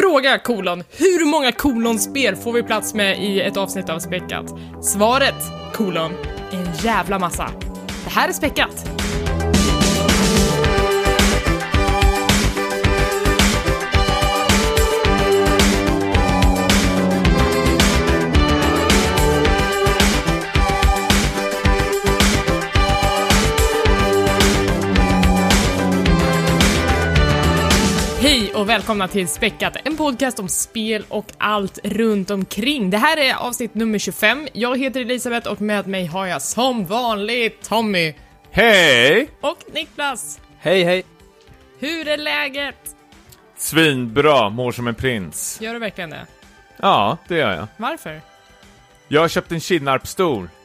Fråga kolon, hur många kolonspel får vi plats med i ett avsnitt av Späckat? Svaret kolon, en jävla massa. Det här är Späckat. Hej och välkomna till Späckat, en podcast om spel och allt runt omkring. Det här är avsnitt nummer 25. Jag heter Elisabeth och med mig har jag som vanligt Tommy Hej! och Niklas. Hej hej! Hur är läget? Svinbra, mår som en prins. Gör du verkligen det? Ja, det gör jag. Varför? Jag har köpt en Kinnarpstol.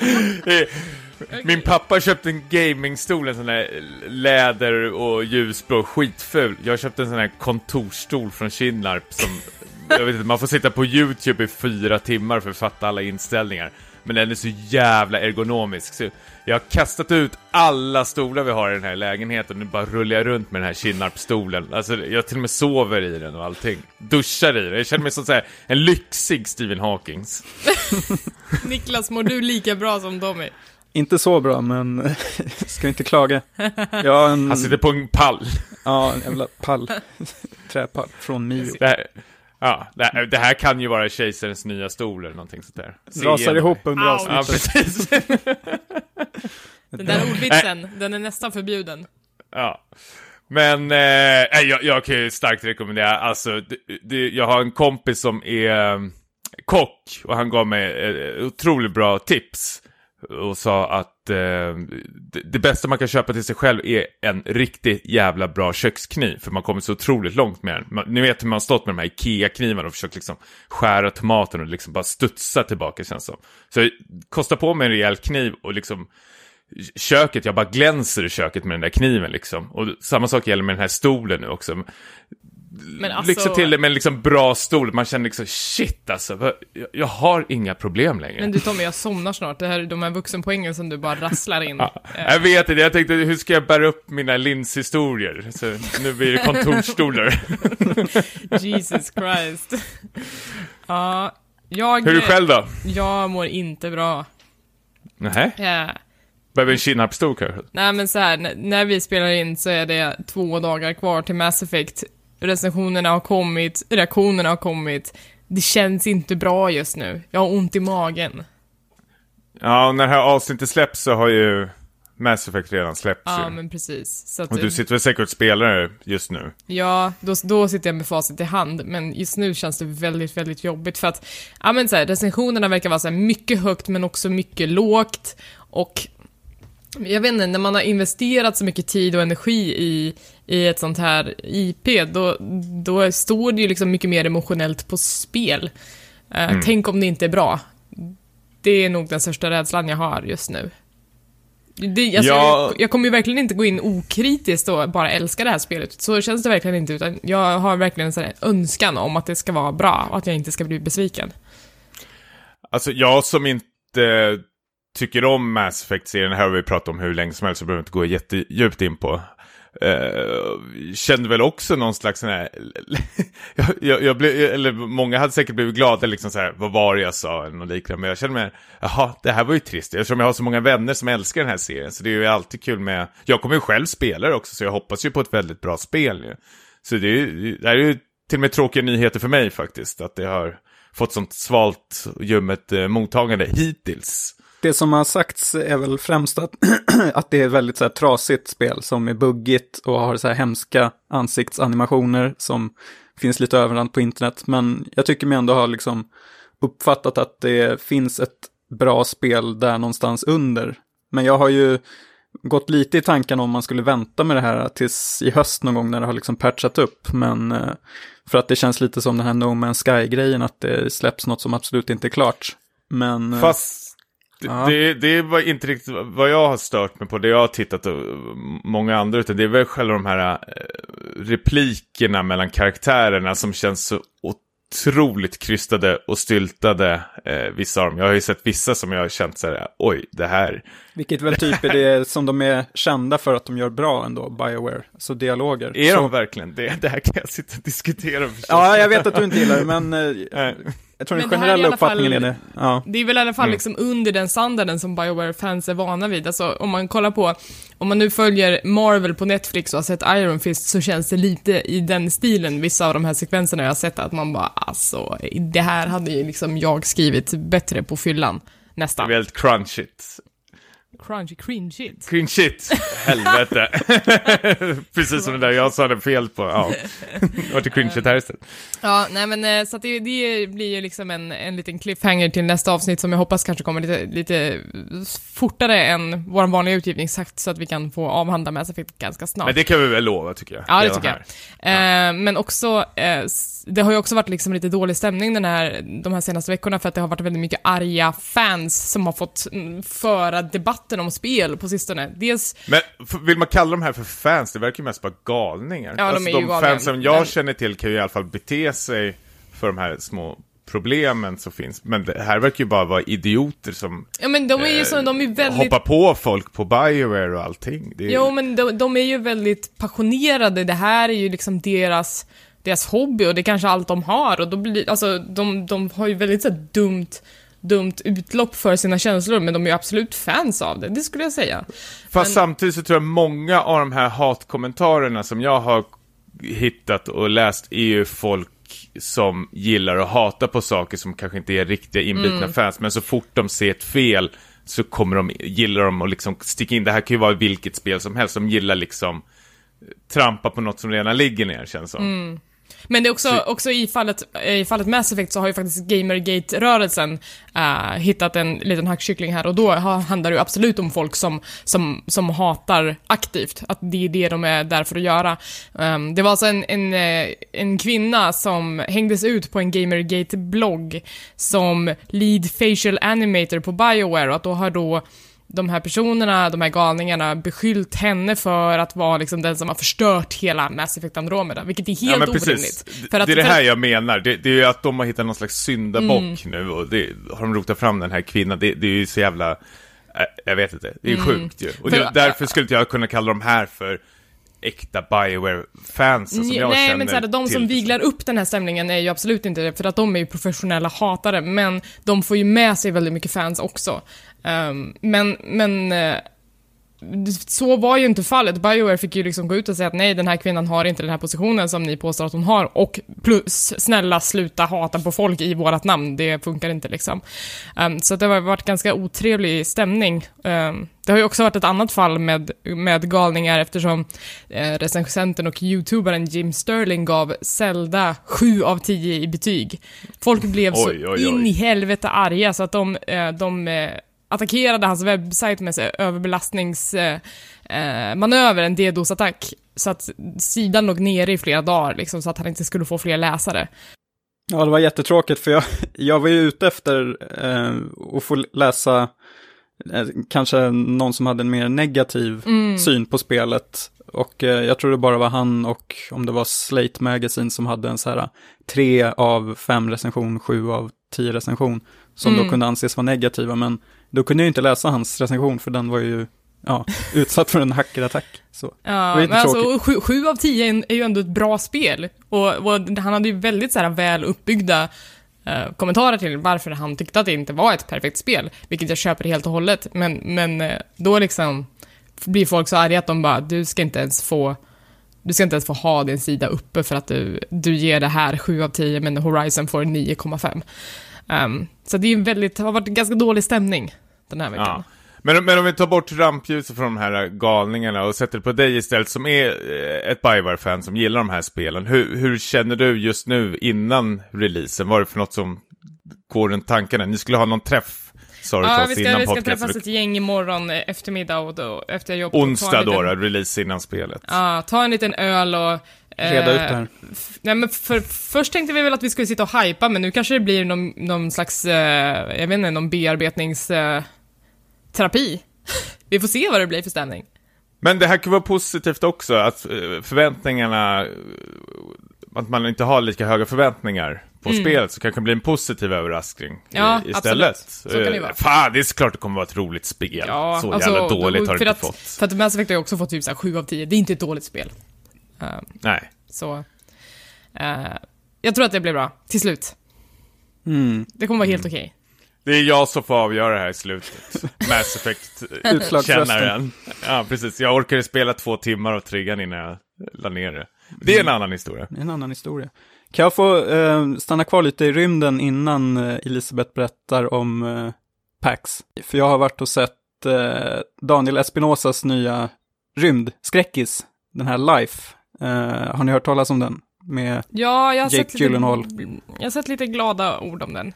Min pappa köpte en gamingstol, en sån där läder och ljusblå, skitful. Jag köpte en sån här kontorsstol från Kinnarp som, jag vet inte, man får sitta på YouTube i fyra timmar för att fatta alla inställningar. Men den är så jävla ergonomisk. Så jag har kastat ut alla stolar vi har i den här lägenheten och nu bara rullar jag runt med den här Kinnarp-stolen. Alltså jag till och med sover i den och allting. Duschar i den. Jag känner mig som så här, en lyxig Stephen Hawkings. Niklas, mår du lika bra som Tommy? Inte så bra, men ska inte klaga. Jag en, Han sitter på en pall. ja, en jävla pall, träpall från Mio. Det här, ja, det här, det här kan ju vara kejsarens nya stol eller någonting sånt där. Se Rasar ihop under Au. Ja, avsnittet. precis. Den där ordvitsen, den är nästan förbjuden. ja. Men eh, jag, jag kan ju starkt rekommendera, alltså, det, det, jag har en kompis som är eh, kock och han gav mig eh, otroligt bra tips. Och sa att eh, det, det bästa man kan köpa till sig själv är en riktigt jävla bra kökskniv. För man kommer så otroligt långt med den. Man, ni vet hur man har stått med de här Ikea-knivarna och försökt liksom skära tomaten och liksom bara studsa tillbaka känns som. Så kosta på mig en rejäl kniv och liksom köket, jag bara glänser i köket med den där kniven liksom. Och samma sak gäller med den här stolen nu också. Men alltså, Lyxa till det med en liksom bra stol, man känner liksom shit alltså, jag, jag har inga problem längre. men du Tommy, jag somnar snart. Det här är de här vuxenpoängen som du bara rasslar in. Ja, Eh, jag vet inte, jag tänkte hur ska jag bära upp mina linshistorier? Så nu blir det kontorsstolar. Jesus Christ. Ja, jag... Hur är du själv då? Jag mår inte bra. Nej, Ja. behöver en Kinnarp-stol kanske? Nej men så här, när vi spelar in så är det två dagar kvar till Mass Effect. Recensionerna har kommit, reaktionerna har kommit. Det känns inte bra just nu. Jag har ont i magen. Ja, och när det här avsnittet släpps så har ju Mass Effect redan släppts Ja, ju. men precis. Att, Och du sitter väl säkert och spelar just nu? Ja, då, då sitter jag med facit i hand, men just nu känns det väldigt, väldigt jobbigt för att, ja men så här, recensionerna verkar vara så här mycket högt men också mycket lågt och jag vet inte, när man har investerat så mycket tid och energi i, i ett sånt här IP, då, då står det ju liksom mycket mer emotionellt på spel. Eh, Tänk om det inte är bra. Det är nog den största rädslan jag har just nu. Det, alltså, Ja. jag, jag kommer ju verkligen inte gå in okritiskt och bara älska det här spelet. Så känns det verkligen inte, utan jag har verkligen en sån önskan om att det ska vara bra och att jag inte ska bli besviken. Alltså jag som inte tycker om Mass Effect-serien, här har vi pratat om hur länge som helst, så behöver vi inte gå jättedjupt in på. Uh, kände väl också någon slags sån här, jag, jag, jag blev, eller många hade säkert blivit glada liksom så här, vad var det jag sa eller något liknande, men jag kände mig, jaha, det här var ju trist, eftersom jag har så många vänner som älskar den här serien, så det är ju alltid kul med, jag kommer ju själv spela det också, så jag hoppas ju på ett väldigt bra spel ju. Så det, är, ju- det här är ju till och med tråkiga nyheter för mig faktiskt, att det har fått sånt svalt och ljummet eh, mottagande hittills. Det som har sagts är väl främst att, att det är väldigt så här trasigt spel som är buggigt och har så här hemska ansiktsanimationer som finns lite överallt på internet. Men jag tycker mig ändå ha liksom uppfattat att det finns ett bra spel där någonstans under. Men jag har ju gått lite i tanken om man skulle vänta med det här tills i höst någon gång när det har liksom patchat upp. Men eh, för att det känns lite som den här No Man's Sky-grejen att det släpps något som absolut inte är klart. Men... Eh, Fast Ja. det, det var inte riktigt vad jag har stört mig på, det jag har tittat och många andra, utan det är väl själva de här eh, replikerna mellan karaktärerna som känns så otroligt krystade och styltade, eh, vissa av dem. Jag har ju sett vissa som jag har känt så här, oj, det här, vilket väl typ är det som de är kända för att de gör bra ändå, Bioware. Så dialoger. Är så... de verkligen det? Det här kan jag sitta och diskutera förstås. Ja, jag vet att du inte gillar det, men eh, jag tror den generella alla fall- uppfattningen är det. Ja. Det är väl i alla fall Mm. liksom under den standarden som Bioware-fans är vana vid. Alltså om man kollar på, om man nu följer Marvel på Netflix och har sett Iron Fist så känns det lite i den stilen, vissa av de här sekvenserna jag har sett, att man bara alltså, det här hade ju liksom jag skrivit bättre på fyllan. Det är Nästan. väldigt crunchigt. Crunchy cringe shit. Cringe-shit. Helvete. Precis som det där jag sa det fel på. Ja. Vart det cringe här istället. Ja, nej men eh, så att det, det blir ju liksom en, en liten cliffhanger till nästa avsnitt som jag hoppas kanske kommer lite, lite fortare än vår vanliga utgivningstakt så att vi kan få avhandla Mass Effect ganska snart. Men det kan vi väl lova tycker jag. Ja, det tycker jag. Eh, men också, eh, det har ju också varit liksom lite dålig stämning den här, de här senaste veckorna för att det har varit väldigt mycket arga fans som har fått mm, föra debatten om spel på sistone. Dels, Men vill man kalla de här för fans? Det verkar ju mest vara galningar. Ja, de alltså, är ju de galningar. fans som jag Men- känner till kan ju i alla fall bete sig för de här små problemen som finns. Men det här verkar ju bara vara idioter som ja men de är ju så, de är väldigt... hoppar på folk på Bioware och allting. Är, Jo, men de, de är ju väldigt passionerade. Det här är ju liksom deras, deras hobby och det är kanske allt de har. Och då blir, alltså, de, de har ju väldigt så här, dumt, dumt utlopp för sina känslor, men de är ju absolut fans av det, det skulle jag säga. Fast men- samtidigt så tror jag många av de här hatkommentarerna som jag har hittat och läst är ju folk som gillar att hata på saker som kanske inte är riktiga inbitna Mm. fans, men så fort de ser ett fel så kommer de, gillar de att liksom sticka in, det här kan ju vara vilket spel som helst, de gillar liksom trampa på något som redan ligger ner, känns som. Mm. Men det är också, också i, fallet, i fallet Mass Effect så har ju faktiskt Gamergate-rörelsen eh, hittat en liten hackkyckling här och då ha- handlar det ju absolut om folk som, som, som hatar aktivt, att det är det de är där för att göra. Ehm, det var alltså en, en, eh, en kvinna som hängdes ut på en Gamergate-blogg som lead facial animator på Bioware och att då har då de här personerna, de här galningarna, beskyllt henne för att vara liksom den som har förstört hela Mass Effect Andromeda, vilket är helt Ja, men orimligt. precis. För att, det är det här jag menar. Det, det är ju att de har hittat någon slags syndabock Mm. nu och det, har de rotat fram den här kvinnan. Det, det är ju så jävla, äh, jag vet inte, det är ju sjukt ju. Och Mm. För- därför skulle inte jag kunna kalla de här för äkta Bioware-fans som jag Nej, känner men så här, de som till. viglar upp den här stämningen är ju absolut inte det, för att de är ju professionella hatare, men de får ju med sig väldigt mycket fans också. Ehm, men, men eh, så var ju inte fallet. Bioware fick ju liksom gå ut och säga att nej, den här kvinnan har inte den här positionen som ni påstår att hon har och plus, snälla sluta hata på folk i vårat namn, det funkar inte liksom. Ehm, så det har varit ganska otrevlig stämning. Ehm, det har ju också varit ett annat fall med, med galningar eftersom eh, recensenten och youtuberen Jim Sterling gav Zelda 7 av 10 i betyg. Folk blev så Oj, oj, oj. in i helvete arga så att de, eh, de eh, attackerade hans webbsajt med överbelastningsmanöver, eh, en DDoS-attack. Så att sidan låg nere i flera dagar, liksom, så att han inte skulle få fler läsare. Ja, det var jättetråkigt för jag, jag var ju ute efter eh, att få läsa eh, kanske någon som hade en mer negativ syn på spelet. Och eh, jag tror det bara var han och om det var Slate Magazine som hade en så här tre av fem recension, sju av tio recension. Som då kunde anses vara negativa, men då kunde jag inte läsa hans recension för den var ju ja, utsatt för en hackerattack. Så. Ja, men alltså, sju, sju av tio är, ju ändå ett bra spel. Och, och han hade ju väldigt så här, väl uppbyggda eh, kommentarer till varför han tyckte att det inte var ett perfekt spel, vilket jag köper helt och hållet. Men, men eh, då liksom blir folk så arga att de bara, du ska inte ens få du ska inte ens få ha din sida uppe för att du, du ger det här 7 av 10 men Horizon får 9,5. Ehm, så det är ju väldigt, det har varit en ganska dålig stämning den här veckan. Ja. Men, men om vi tar bort rampljuset från de här galningarna och sätter det på dig istället som är eh, ett Bioware-fan som gillar de här spelen. Hur, hur känner du just nu innan releasen? Vad är det för något som går runt tankarna? Ni skulle ha någon träff, sa du Ja, till oss ska, innan vi ska podcasten. träffas ett gäng imorgon eh, eftermiddag och då, efter jobbet. Onsdag en då, liten- då, release innan spelet. Ja, ta en liten öl och... eh, Reda ut det här. Nej men för, först tänkte vi väl att vi skulle sitta och hypa, men nu kanske det blir någon, någon slags, eh, jag vet inte, någon bearbetningsterapi. terapi. vi får se vad det blir för stämning. Men det här kan vara positivt också, att eh, förväntningarna, eh, att man inte har lika höga förväntningar på spelet så kanske det blir en positiv överraskning i- Ja, istället. absolut. Så kan det vara. Eh, Fan, det är såklart det kommer vara ett roligt spel. Ja, så alltså, jävla dåligt har det inte att, fått. För att Mass Effect har ju också fått typ så här 7 av 10. Det är inte ett dåligt spel. Ehm, Nej. så... eh, jag tror att det blir bra, till slut. Mm. Det kommer vara helt okej. Det är jag som får avgöra det här i slutet. Mass Effect-kännaren. Utslagsrösten. Ja, precis. Jag orkade spela två timmar av triggan innan jag la ner det. Det är en annan historia. En annan historia. Kan jag få eh, stanna kvar lite i rymden innan eh, Elisabeth berättar om eh, PAX? För jag har varit och sett eh, Daniel Espinosas nya rymdskräckis, den här Life. Eh, har ni hört talas om den? Med, Ja, jag har Jake sett lite, Gyllenhaal. Jag har sett lite glada ord om den.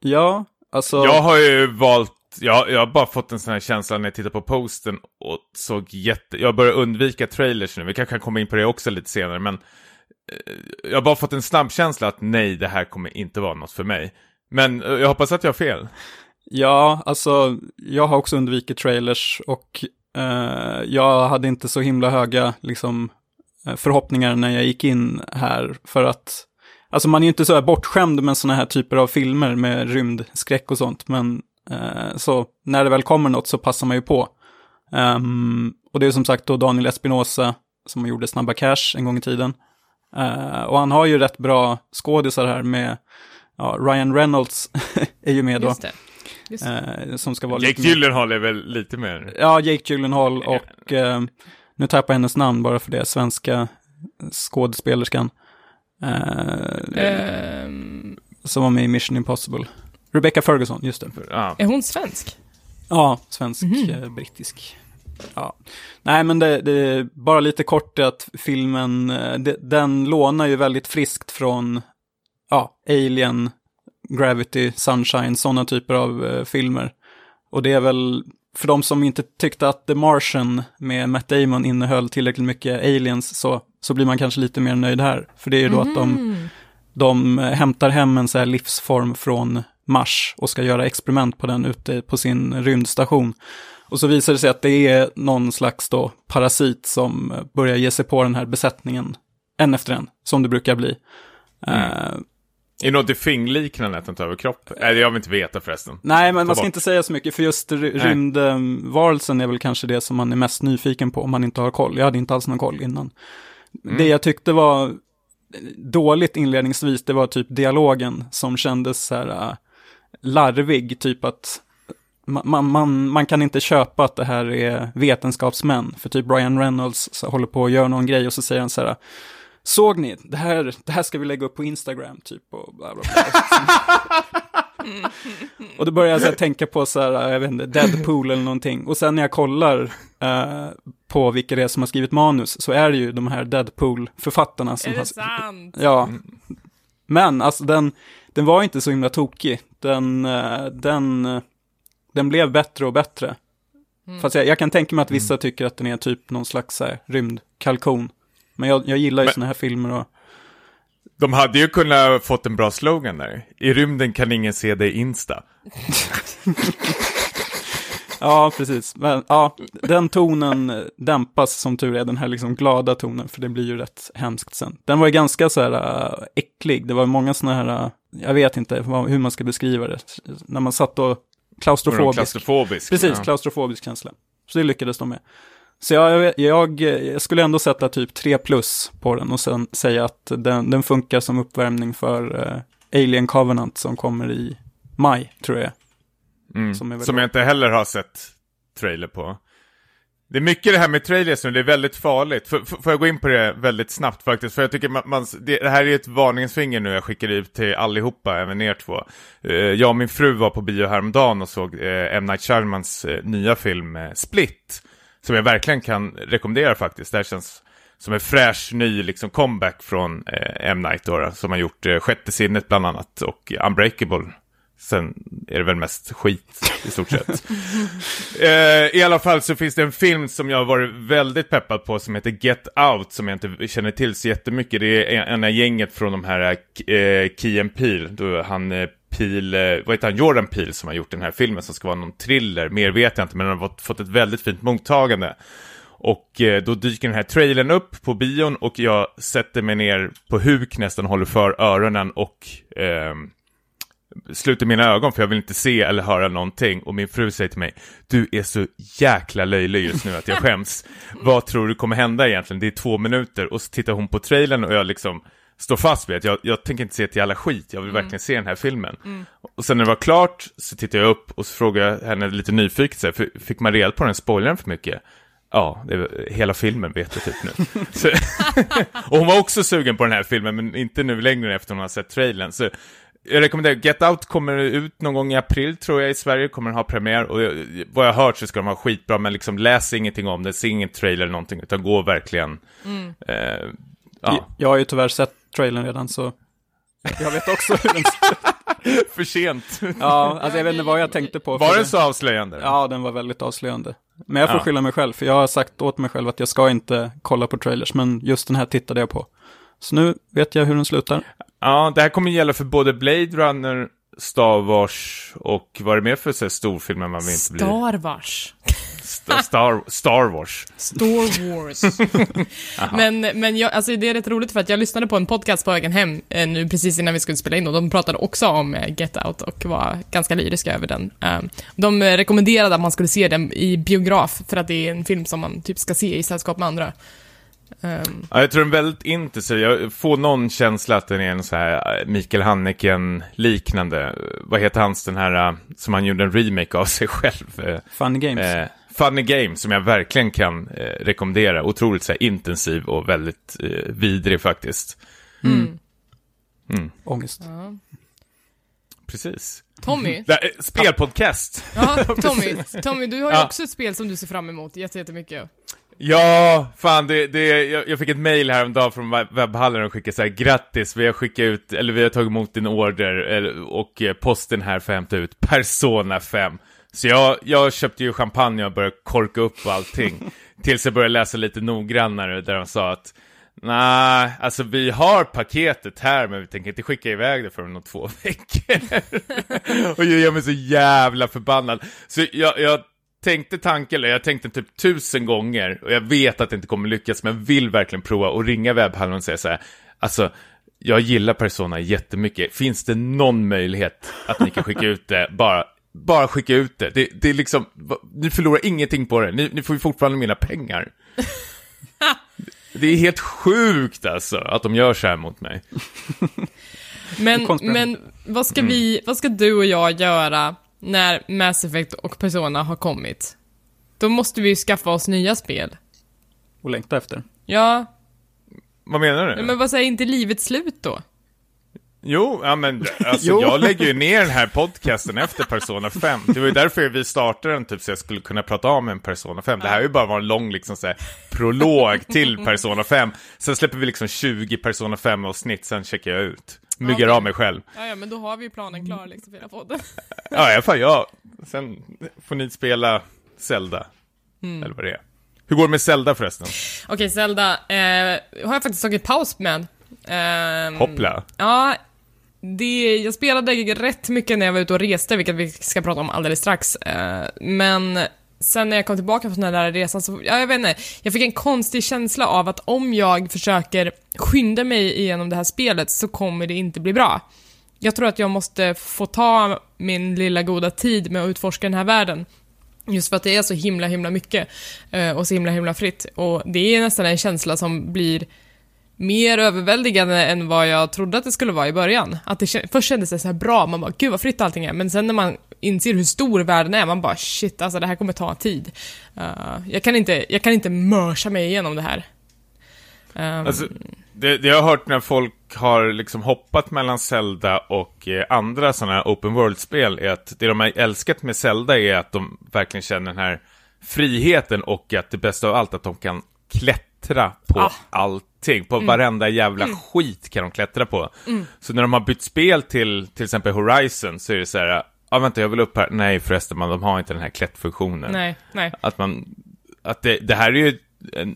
ja, alltså, Jag har ju valt, jag, jag har bara fått en sån här känsla när jag tittar på posten och såg jätte, jag börjar undvika trailers nu, vi kanske kan komma in på det också lite senare, men eh, jag har bara fått en snabb känsla att nej, det här kommer inte vara något för mig. Men eh, jag hoppas att jag har fel. Ja, alltså jag har också undvikit trailers och eh, jag hade inte så himla höga liksom, förhoppningar när jag gick in här för att Alltså man är ju inte så här bortskämd med sådana här typer av filmer med rymdskräck och sånt, men eh, så när det väl kommer något så passar man ju på. Ehm, och det är som sagt då Daniel Espinosa som gjorde Snabba Cash en gång i tiden. Eh, och han har ju rätt bra skådisar här med, ja, Ryan Reynolds är ju med då. Just det. Just det. Eh, som ska vara Jake. Gyllenhaal är väl lite mer... Ja, Jake Gyllenhaal och eh, nu tappar jag hennes namn bara för det, svenska skådespelerskan. Eh, Ehm, Som var med i Mission Impossible. Rebecca Ferguson, just det. Ja. är hon svensk? Ja, svensk, Mhm. eh, brittisk. Ja. Nej, men det, det är bara lite kort att filmen, eh, det, den lånar ju väldigt friskt från, ja, Alien, Gravity, Sunshine, sådana typer av eh, filmer. Och det är väl, för de som inte tyckte att The Martian med Matt Damon innehöll tillräckligt mycket aliens, så, så blir man kanske lite mer nöjd här. För det är ju då att de Mm. de eh, hämtar hem en så här livsform från Mars och ska göra experiment på den ute på sin rymdstation. Och så visar det sig att det är någon slags då parasit som eh, börjar ge sig på den här besättningen en efter en, som det brukar bli. Mm. Eh, Är det något Defing-liknande att den tar över kropp? Eller jag vill inte veta förresten. nej, men Ta man ska bort. inte säga så mycket, för just rymdvarelsen är väl kanske det som man är mest nyfiken på om man inte har koll. Jag hade inte alls någon koll innan. Det jag tyckte var dåligt inledningsvis, det var typ dialogen som kändes så här äh, larvig, typ att man, man, man, kan inte köpa att det här är vetenskapsmän, för typ Brian Reynolds håller på att göra någon grej och så säger han så här, såg ni, det här, det här ska vi lägga upp på Instagram, typ, och bla bla bla. och då börjar jag så här, tänka på så här, jag vet inte, Deadpool eller någonting. Och sen när jag kollar eh, på vilka det är som har skrivit manus, så är det ju de här Deadpool-författarna som Är har... det sant? Ja. Men alltså den, den var inte så himla tokig. Den, eh, den, den blev bättre och bättre. Fast jag, jag kan tänka mig att vissa tycker att den är typ någon slags här, rymdkalkon. Men jag, jag gillar ju sådana här filmer och... De hade ju kunnat fått en bra slogan där. I rymden kan ingen se dig Insta. Ja, precis. Men ja, den tonen dämpas som tur är, den här liksom glada tonen, för det blir ju rätt hemskt sen. Den var ju ganska så här äh, äcklig, det var många sådana här, äh, jag vet inte hur man ska beskriva det, när man satt och klaustrofobisk. Klaustrofobisk. Precis, Ja. klaustrofobisk känsla. Så det lyckades de med. Så jag, jag, jag skulle ändå sätta typ 3 plus på den och sen säga att den, den funkar som uppvärmning för eh, Alien Covenant som kommer i maj, tror jag. Mm. som Som jag inte heller har sett trailer på. Det är mycket det här med trailers nu, det är väldigt farligt. F- får jag gå in på det väldigt snabbt faktiskt? För jag tycker man, man, det, det här är ett varningens finger nu jag skickar ut till allihopa, även er två. Eh, jag och min fru var på bio häromdagen och såg uh, M. Night Shyamans eh, nya film eh, Split. Som jag verkligen kan rekommendera faktiskt. Det här känns som en fräsch ny liksom, comeback från eh, M. Night då, som har gjort eh, Sjätte sinnet bland annat och Unbreakable. Sen är det väl mest skit i stort sett. eh, I alla fall så finns det en film som jag har varit väldigt peppad på som heter Get Out som jag inte känner till så jättemycket. Det är en av gänget från de här eh, Key and Peele, då han eh, Peel, eh, vad heter han, Jordan Peel som har gjort den här filmen som ska vara någon thriller, mer vet jag inte men den har fått, ett väldigt fint mottagande. Och eh, då dyker den här trailern upp på bion och jag sätter mig ner på huk nästan, håller för öronen och eh, sluter mina ögon för jag vill inte se eller höra någonting. Och min fru säger till mig, du är så jäkla löjlig just nu att jag skäms. Vad tror du kommer hända egentligen? Det är två minuter. Och så tittar hon på trailern och jag liksom står fast vid att jag, jag tänker inte se till alla skit, jag vill mm. verkligen se den här filmen. Mm. Och sen när det var klart så tittar jag upp och så frågar jag henne lite nyfiket, så här, fick man reda på den spoilern för mycket? Ja, det var, hela filmen vet jag typ nu. så, och hon var också sugen på den här filmen, men inte nu längre efter hon har sett trailern. Så jag rekommenderar, Get Out kommer ut någon gång i april tror jag i Sverige, kommer den ha premiär och jag, vad jag har hört så ska de ha skitbra, men liksom läs ingenting om det, se ingen trailer eller någonting, utan gå verkligen mm. eh, Ja. Jag har ju tyvärr sett trailern redan så jag vet också hur den För sent. Ja, alltså jag vet inte vad jag tänkte på. Var den så avslöjande? Ja, den var väldigt avslöjande. Men jag får ja. skylla mig själv, för jag har sagt åt mig själv att jag ska inte kolla på trailers, men just den här tittade jag på. Så nu vet jag hur den slutar. Ja, det här kommer gälla för både Blade Runner, Star Wars och vad är det mer för så storfilmer man vill inte bli? Star Wars. Star, Star Wars. Star Wars. men men jag, alltså det är rätt roligt för att jag lyssnade på en podcast på vägen hem eh, nu precis innan vi skulle spela in och de pratade också om eh, Get Out och var ganska lyriska över den. Eh, de rekommenderade att man skulle se den i biograf för att det är en film som man typ ska se i sällskap med andra. Um... Ja, jag tror den är väldigt intensiv. Jag får någon känsla att den är en så här äh, Mikael Haneken-liknande. Vad heter hans den här äh, som han gjorde en remake av sig själv? Äh, Funny Games. Eh, Funny Games som jag verkligen kan eh, rekommendera. Otroligt så här, intensiv och väldigt eh, vidrig faktiskt. Mm. Mm. mm. Ångest. Ja. Precis. Tommy? spelpodcast. Ja, Tommy. Tommy, du har ju ja. också ett spel som du ser fram emot jättemycket. Ja, fan det, det, jag, jag fick ett mail häromdagen från webbhallen och skickade så här, grattis, vi har skickat ut, eller vi har tagit emot din order och eh, posten här för att hämta ut Persona 5. Så jag, jag köpte ju champagne och började korka upp allting. tills jag började läsa lite noggrannare där de sa att Nej, alltså vi har paketet här men vi tänker inte skicka iväg det förrän om två veckor. och jag gör mig så jävla förbannad. Så jag, jag tänkte tanken, eller jag tänkte typ tusen gånger och jag vet att det inte kommer lyckas men vill verkligen prova och ringa webbhallen och säga så här, alltså jag gillar Persona jättemycket, finns det någon möjlighet att ni kan skicka ut det, bara, bara skicka ut det, det, det är liksom, ni förlorar ingenting på det, ni, ni får ju fortfarande mina pengar. det är helt sjukt alltså, att de gör så här mot mig. men, men vad ska vi, vad ska du och jag göra när Mass Effect och Persona har kommit. Då måste vi ju skaffa oss nya spel. Och längta efter. Ja. Vad menar du? Men vad säger inte livet slut då? Jo, ja men alltså jo. jag lägger ju ner den här podcasten efter Persona 5. Det var ju därför vi startade den typ så jag skulle kunna prata om en Persona 5. Det här är ju bara en lång liksom så här, prolog till Persona 5. Sen släpper vi liksom 20 Persona 5 avsnitt, sen checkar jag ut myggar av mig själv. Ja, ja, men då har vi planen klar liksom för hela podden. ja, i alla fall jag. Sen får ni spela Zelda. Mm. Eller vad det är. Hur går det med Zelda förresten? Okej, okay, Zelda eh, har jag faktiskt tagit paus med. Eh, Hoppla. Ja, det, jag spelade rätt mycket när jag var ute och reste, vilket vi ska prata om alldeles strax. Eh, men sen när jag kom tillbaka från den där resan så, ja, jag vet inte, jag fick en konstig känsla av att om jag försöker skynda mig igenom det här spelet så kommer det inte bli bra. Jag tror att jag måste få ta min lilla goda tid med att utforska den här världen. Just för att det är så himla, himla mycket eh, och så himla, himla fritt. Och det är nästan en känsla som blir mer överväldigande än vad jag trodde att det skulle vara i början. Att det först kändes det så här bra, man bara gud vad fritt allting är, men sen när man inser hur stor världen är, man bara shit, alltså det här kommer ta tid. Uh, jag, kan inte, jag kan inte mörsa mig igenom det här. Um, alltså, det, det, jag har hört när folk har liksom hoppat mellan Zelda och eh, andra sådana här open world-spel är att det de har älskat med Zelda är att de verkligen känner den här friheten och att det bästa av allt att de kan klättra på ah. allting. På mm. varenda jävla mm. skit kan de klättra på. Mm. Så när de har bytt spel till till exempel Horizon så är det så här, ja vänta jag vill upp här, nej förresten man, de har inte den här klättfunktionen. Nej, nej. Att man, att det, det här är ju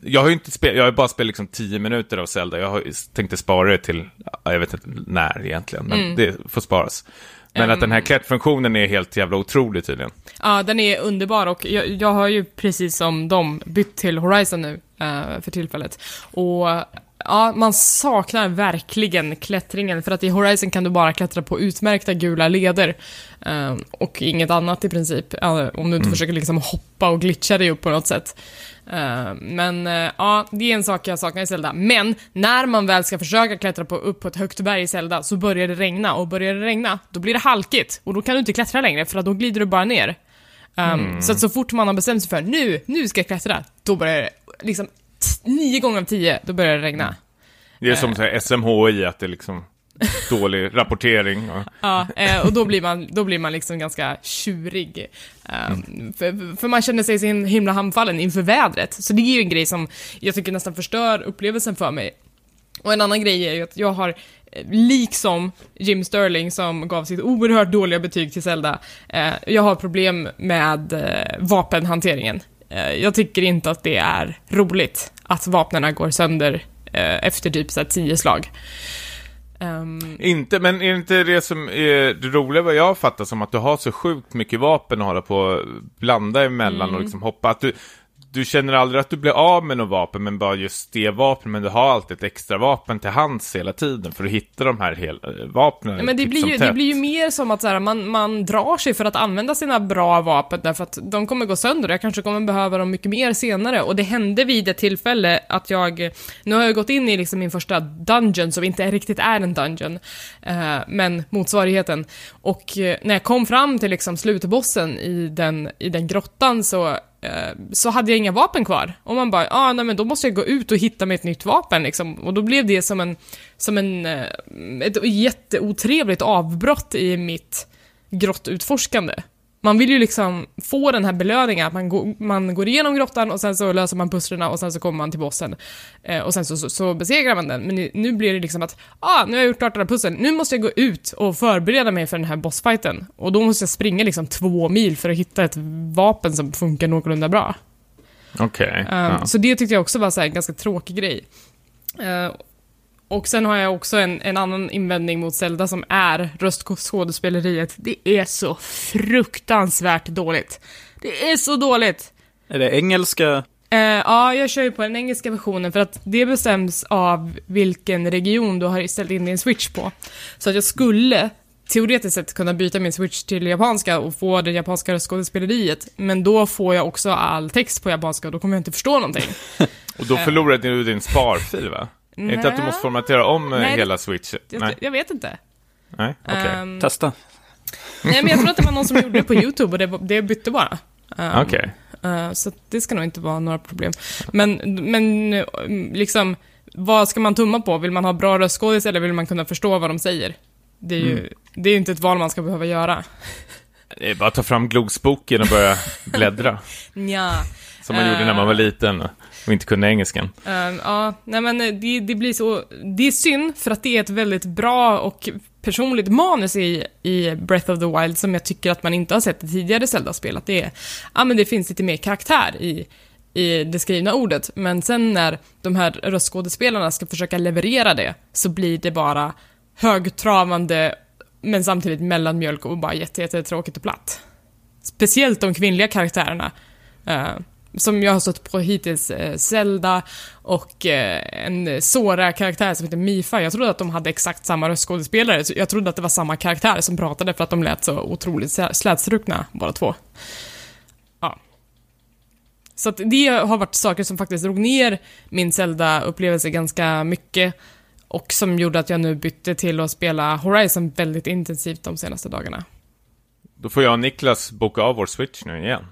jag har ju inte spelat, jag har bara spelat liksom 10 minuter av Zelda. Jag har, tänkte spara det till, jag vet inte när egentligen, men mm. det får sparas. Men att den här Ehm. klättfunktionen är helt jävla otrolig tydligen. Ja, den är underbar och jag, jag har ju precis som dem bytt till Horizon nu eh, för tillfället. Och ja, man saknar verkligen klättringen för att i Horizon kan du bara klättra på utmärkta gula leder. eh, och inget annat i princip, eh, om du inte försöker liksom hoppa och glitcha dig upp på något sätt. Eh, men eh, ja, det är en sak jag saknar i Zelda. Men när man väl ska försöka klättra på, upp på ett högt berg i Zelda så börjar det regna och börjar det regna, då blir det halkigt och då kan du inte klättra längre för att då glider du bara ner. Um, Så att så fort man har bestämt sig för nu, nu ska jag klättra, då börjar det liksom nio gånger av tio, då börjar det regna. Det är som så här SMHI, att det är liksom dålig rapportering. Ja, eh, och då blir man, då blir man liksom ganska tjurig. Um, för, för man känner sig så himla handfallen inför vädret. Så det är ju en grej som jag tycker nästan förstör upplevelsen för mig. Och en annan grej är ju att jag har, eh, liksom Jim Sterling som gav sitt oerhört dåliga betyg till Zelda, eh, jag har problem med eh, vapenhanteringen. Eh, jag tycker inte att det är roligt att vapnen går sönder eh, efter typ så tio slag. Ehm, Inte, men är inte det som är det roliga vad jag fattar som att du har så sjukt mycket vapen att hålla på att blanda emellan Mm. och liksom hoppa. Att du, du känner aldrig att du blir av med något vapen, men bara just det vapen, men du har alltid ett extra vapen till hands hela tiden för att hitta de här hel, äh, vapnen. Ja, men det titt blir, ju, det blir ju mer som att så här, man, man drar sig för att använda sina bra vapen därför att de kommer gå sönder och jag kanske kommer behöva dem mycket mer senare. Och det hände vid ett tillfälle att jag, nu har jag gått in i liksom min första dungeon som inte riktigt är en dungeon, eh, men motsvarigheten. Och eh, när jag kom fram till liksom slutbossen i den, i den grottan så eh, Eh, så hade jag inga vapen kvar. Och man bara, ah, nej men då måste jag gå ut och hitta mig ett nytt vapen liksom. Och då blev det som en, som en, eh, ett jätteotrevligt avbrott i mitt grottutforskande. Man vill ju liksom få den här belöningen, att man, går, man går igenom grottan och sen så löser man pusslerna och sen så kommer man till bossen. Eh, och sen så, så, så besegrar man den. Men nu blir det liksom att, ah, nu har jag gjort klart den här pusslen, nu måste jag gå ut och förbereda mig för den här bossfighten. Och då måste jag springa liksom två mil för att hitta ett vapen som funkar någorlunda bra. Okej. Um, ja. Så det tyckte jag också var så en ganska tråkig grej. Uh, och sen har jag också en, en annan invändning mot Zelda som är röstskådespeleriet. Det är så fruktansvärt dåligt. Det är så dåligt! Är det engelska? Eh, ja, jag kör ju på den engelska versionen för att det bestäms av vilken region du har ställt in din switch på. Så att jag skulle teoretiskt sett kunna byta min switch till japanska och få det japanska röstskådespeleriet, men då får jag också all text på japanska och då kommer jag inte förstå någonting. Och då förlorar du din sparfil, va? Är det inte att du måste formatera om eh, Nej, hela switch? Jag, Nej, jag vet inte. nej okej. Ehm, Testa. nej, men jag tror att det var någon som gjorde det på YouTube och det, det bytte bara. Ehm, Okej. Eh, Så det ska nog inte vara några problem. Men, men eh, liksom, vad ska man tumma på? Vill man ha bra röstskådis eller vill man kunna förstå vad de säger? Det är ju Mm. det är inte ett val man ska behöva göra. Det är bara att ta fram Glogsboken och börja bläddra. Nja. Som man gjorde när man var liten och inte kunde engelskan. Ehm, ja, nej men eh, det, det blir så... Det är synd för att det är ett väldigt bra och personligt manus i, i Breath of the Wild som jag tycker att man inte har sett i tidigare Zelda-spel. Att det är... Ja, men det finns lite mer karaktär i, i det skrivna ordet. Men sen när de här röstskådespelarna ska försöka leverera det så blir det bara högtravande men samtidigt mellanmjölk och bara jätte, jätte och platt. Speciellt de kvinnliga karaktärerna. Ehm, som jag har stött på hittills, eh, Zelda och eh, en Sora-karaktär som heter Mifa. Jag trodde att de hade exakt samma röstskådespelare, så jag trodde att det var samma karaktär som pratade för att de lät så otroligt slätstrukna, båda två. Ja. Så att det har varit saker som faktiskt drog ner min Zelda-upplevelse ganska mycket och som gjorde att jag nu bytte till att spela Horizon väldigt intensivt de senaste dagarna. Då får jag och Niklas boka av vår switch nu igen.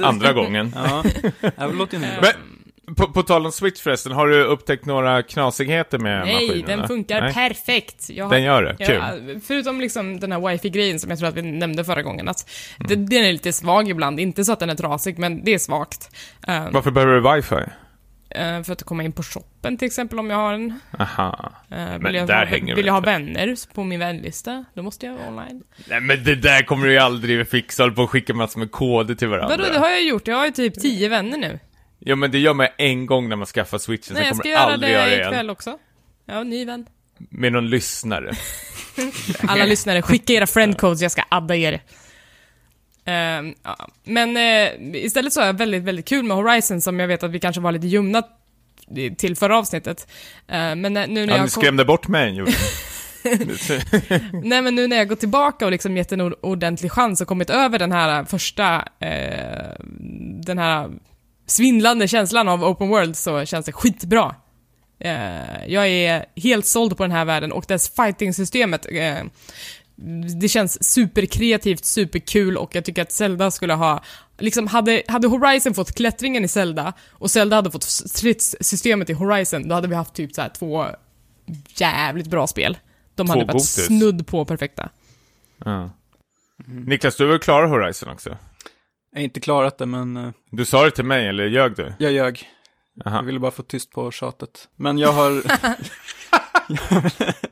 Andra gången. Ja, det låter ju. Men, på, på tal om switch förresten, har du upptäckt nåra knasigheter med Nej, maskinerna? den funkar Nej? perfekt. Jag har- Den gör det? Kul. Ja, förutom liksom den här wifi-grejen som jag tror att vi nämnde förra gången, att den, den är lite svag ibland. Inte så att den är trasig, men det är svagt. Eh, Varför behöver du wifi? Eh, för att komma in på shoppen till exempel om jag har en. Aha. Men vill jag, där ha, hänger vill vi jag ha vänner på min vänlista, då måste jag vara online. Nej men det där kommer du ju aldrig fixa, på och skicka massor med koder till varandra. Vadå, det har jag gjort. Jag har ju typ tio vänner nu. Ja men det gör man en gång när man skaffar switchen, Nej, sen jag kommer ska du göra aldrig göra det igen. ikväll också. Ja, ny vän. Med någon lyssnare. Alla lyssnare, skicka era friendcodes, jag ska adda er. Ehm, ja. Men eh, istället så har jag väldigt, väldigt kul med Horizon som jag vet att vi kanske var lite ljumna till förra avsnittet. Eh, men när- nu när Ja, jag du kom- skrämde bort mig, gjorde Nej men nu när jag går tillbaka och liksom gett en or- ordentlig chans och kommit över den här första, eh, den här svindlande känslan av open world så känns det skitbra. Eh, jag är helt såld på den här världen och dess fighting-systemet. Det känns superkreativt, superkul och jag tycker att Zelda skulle ha, liksom hade, hade Horizon fått klättringen i Zelda och Zelda hade fått stridssystemet i Horizon, då hade vi haft typ så här två jävligt bra spel. De Två hade varit Gotis. snudd på perfekta. Ja. Niklas, du är väl klar Horizon också? Jag har inte klarat det, men eh, Du sa det till mig, eller ljög du? jag ljög. Aha. Jag ville bara få tyst på tjatet. Men jag har...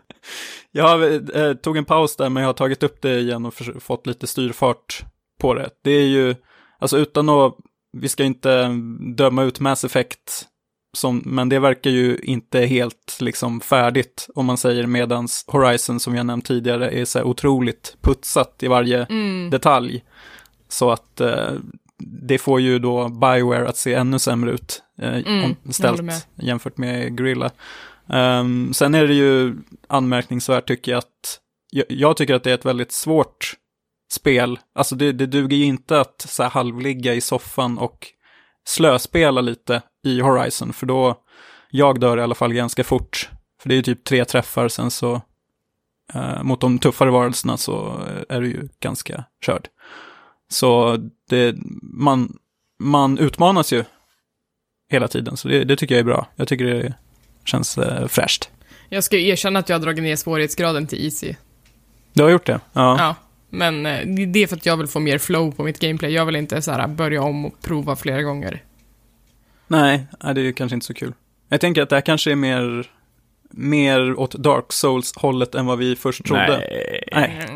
jag eh, tog en paus där, men jag har tagit upp det igen och fått lite styrfart på det. Det är ju, alltså utan att, vi ska inte döma ut Mass Effect, som, men det verkar ju inte helt liksom färdigt, om man säger, medans Horizon, som jag nämnt tidigare, är så här otroligt putsat i varje Mm. detalj. Så att eh, det får ju då Bioware att se ännu sämre ut eh, Mm, ställt jämfört med Gorilla. Um, sen är det ju anmärkningsvärt tycker jag att jag, jag tycker att det är ett väldigt svårt spel. Alltså det, det duger ju inte att så här halvligga i soffan och slöspela lite i Horizon, för då jag dör i alla fall ganska fort. För det är ju typ tre träffar, sen så eh, mot de tuffare varelserna så är du ju ganska körd. Så det, man, man utmanas ju hela tiden, så det, det tycker jag är bra. Jag tycker det är känns eh, fräscht. Jag ska ju erkänna att jag har dragit ner svårighetsgraden till easy. Du har gjort det? Ja. Ja. Men eh, det är för att jag vill få mer flow på mitt gameplay. Jag vill inte så här börja om och prova flera gånger. Nej, det är ju kanske inte så kul. Jag tänker att det här kanske är mer, mer åt Dark Souls-hållet än vad vi först trodde. Nej. Nej,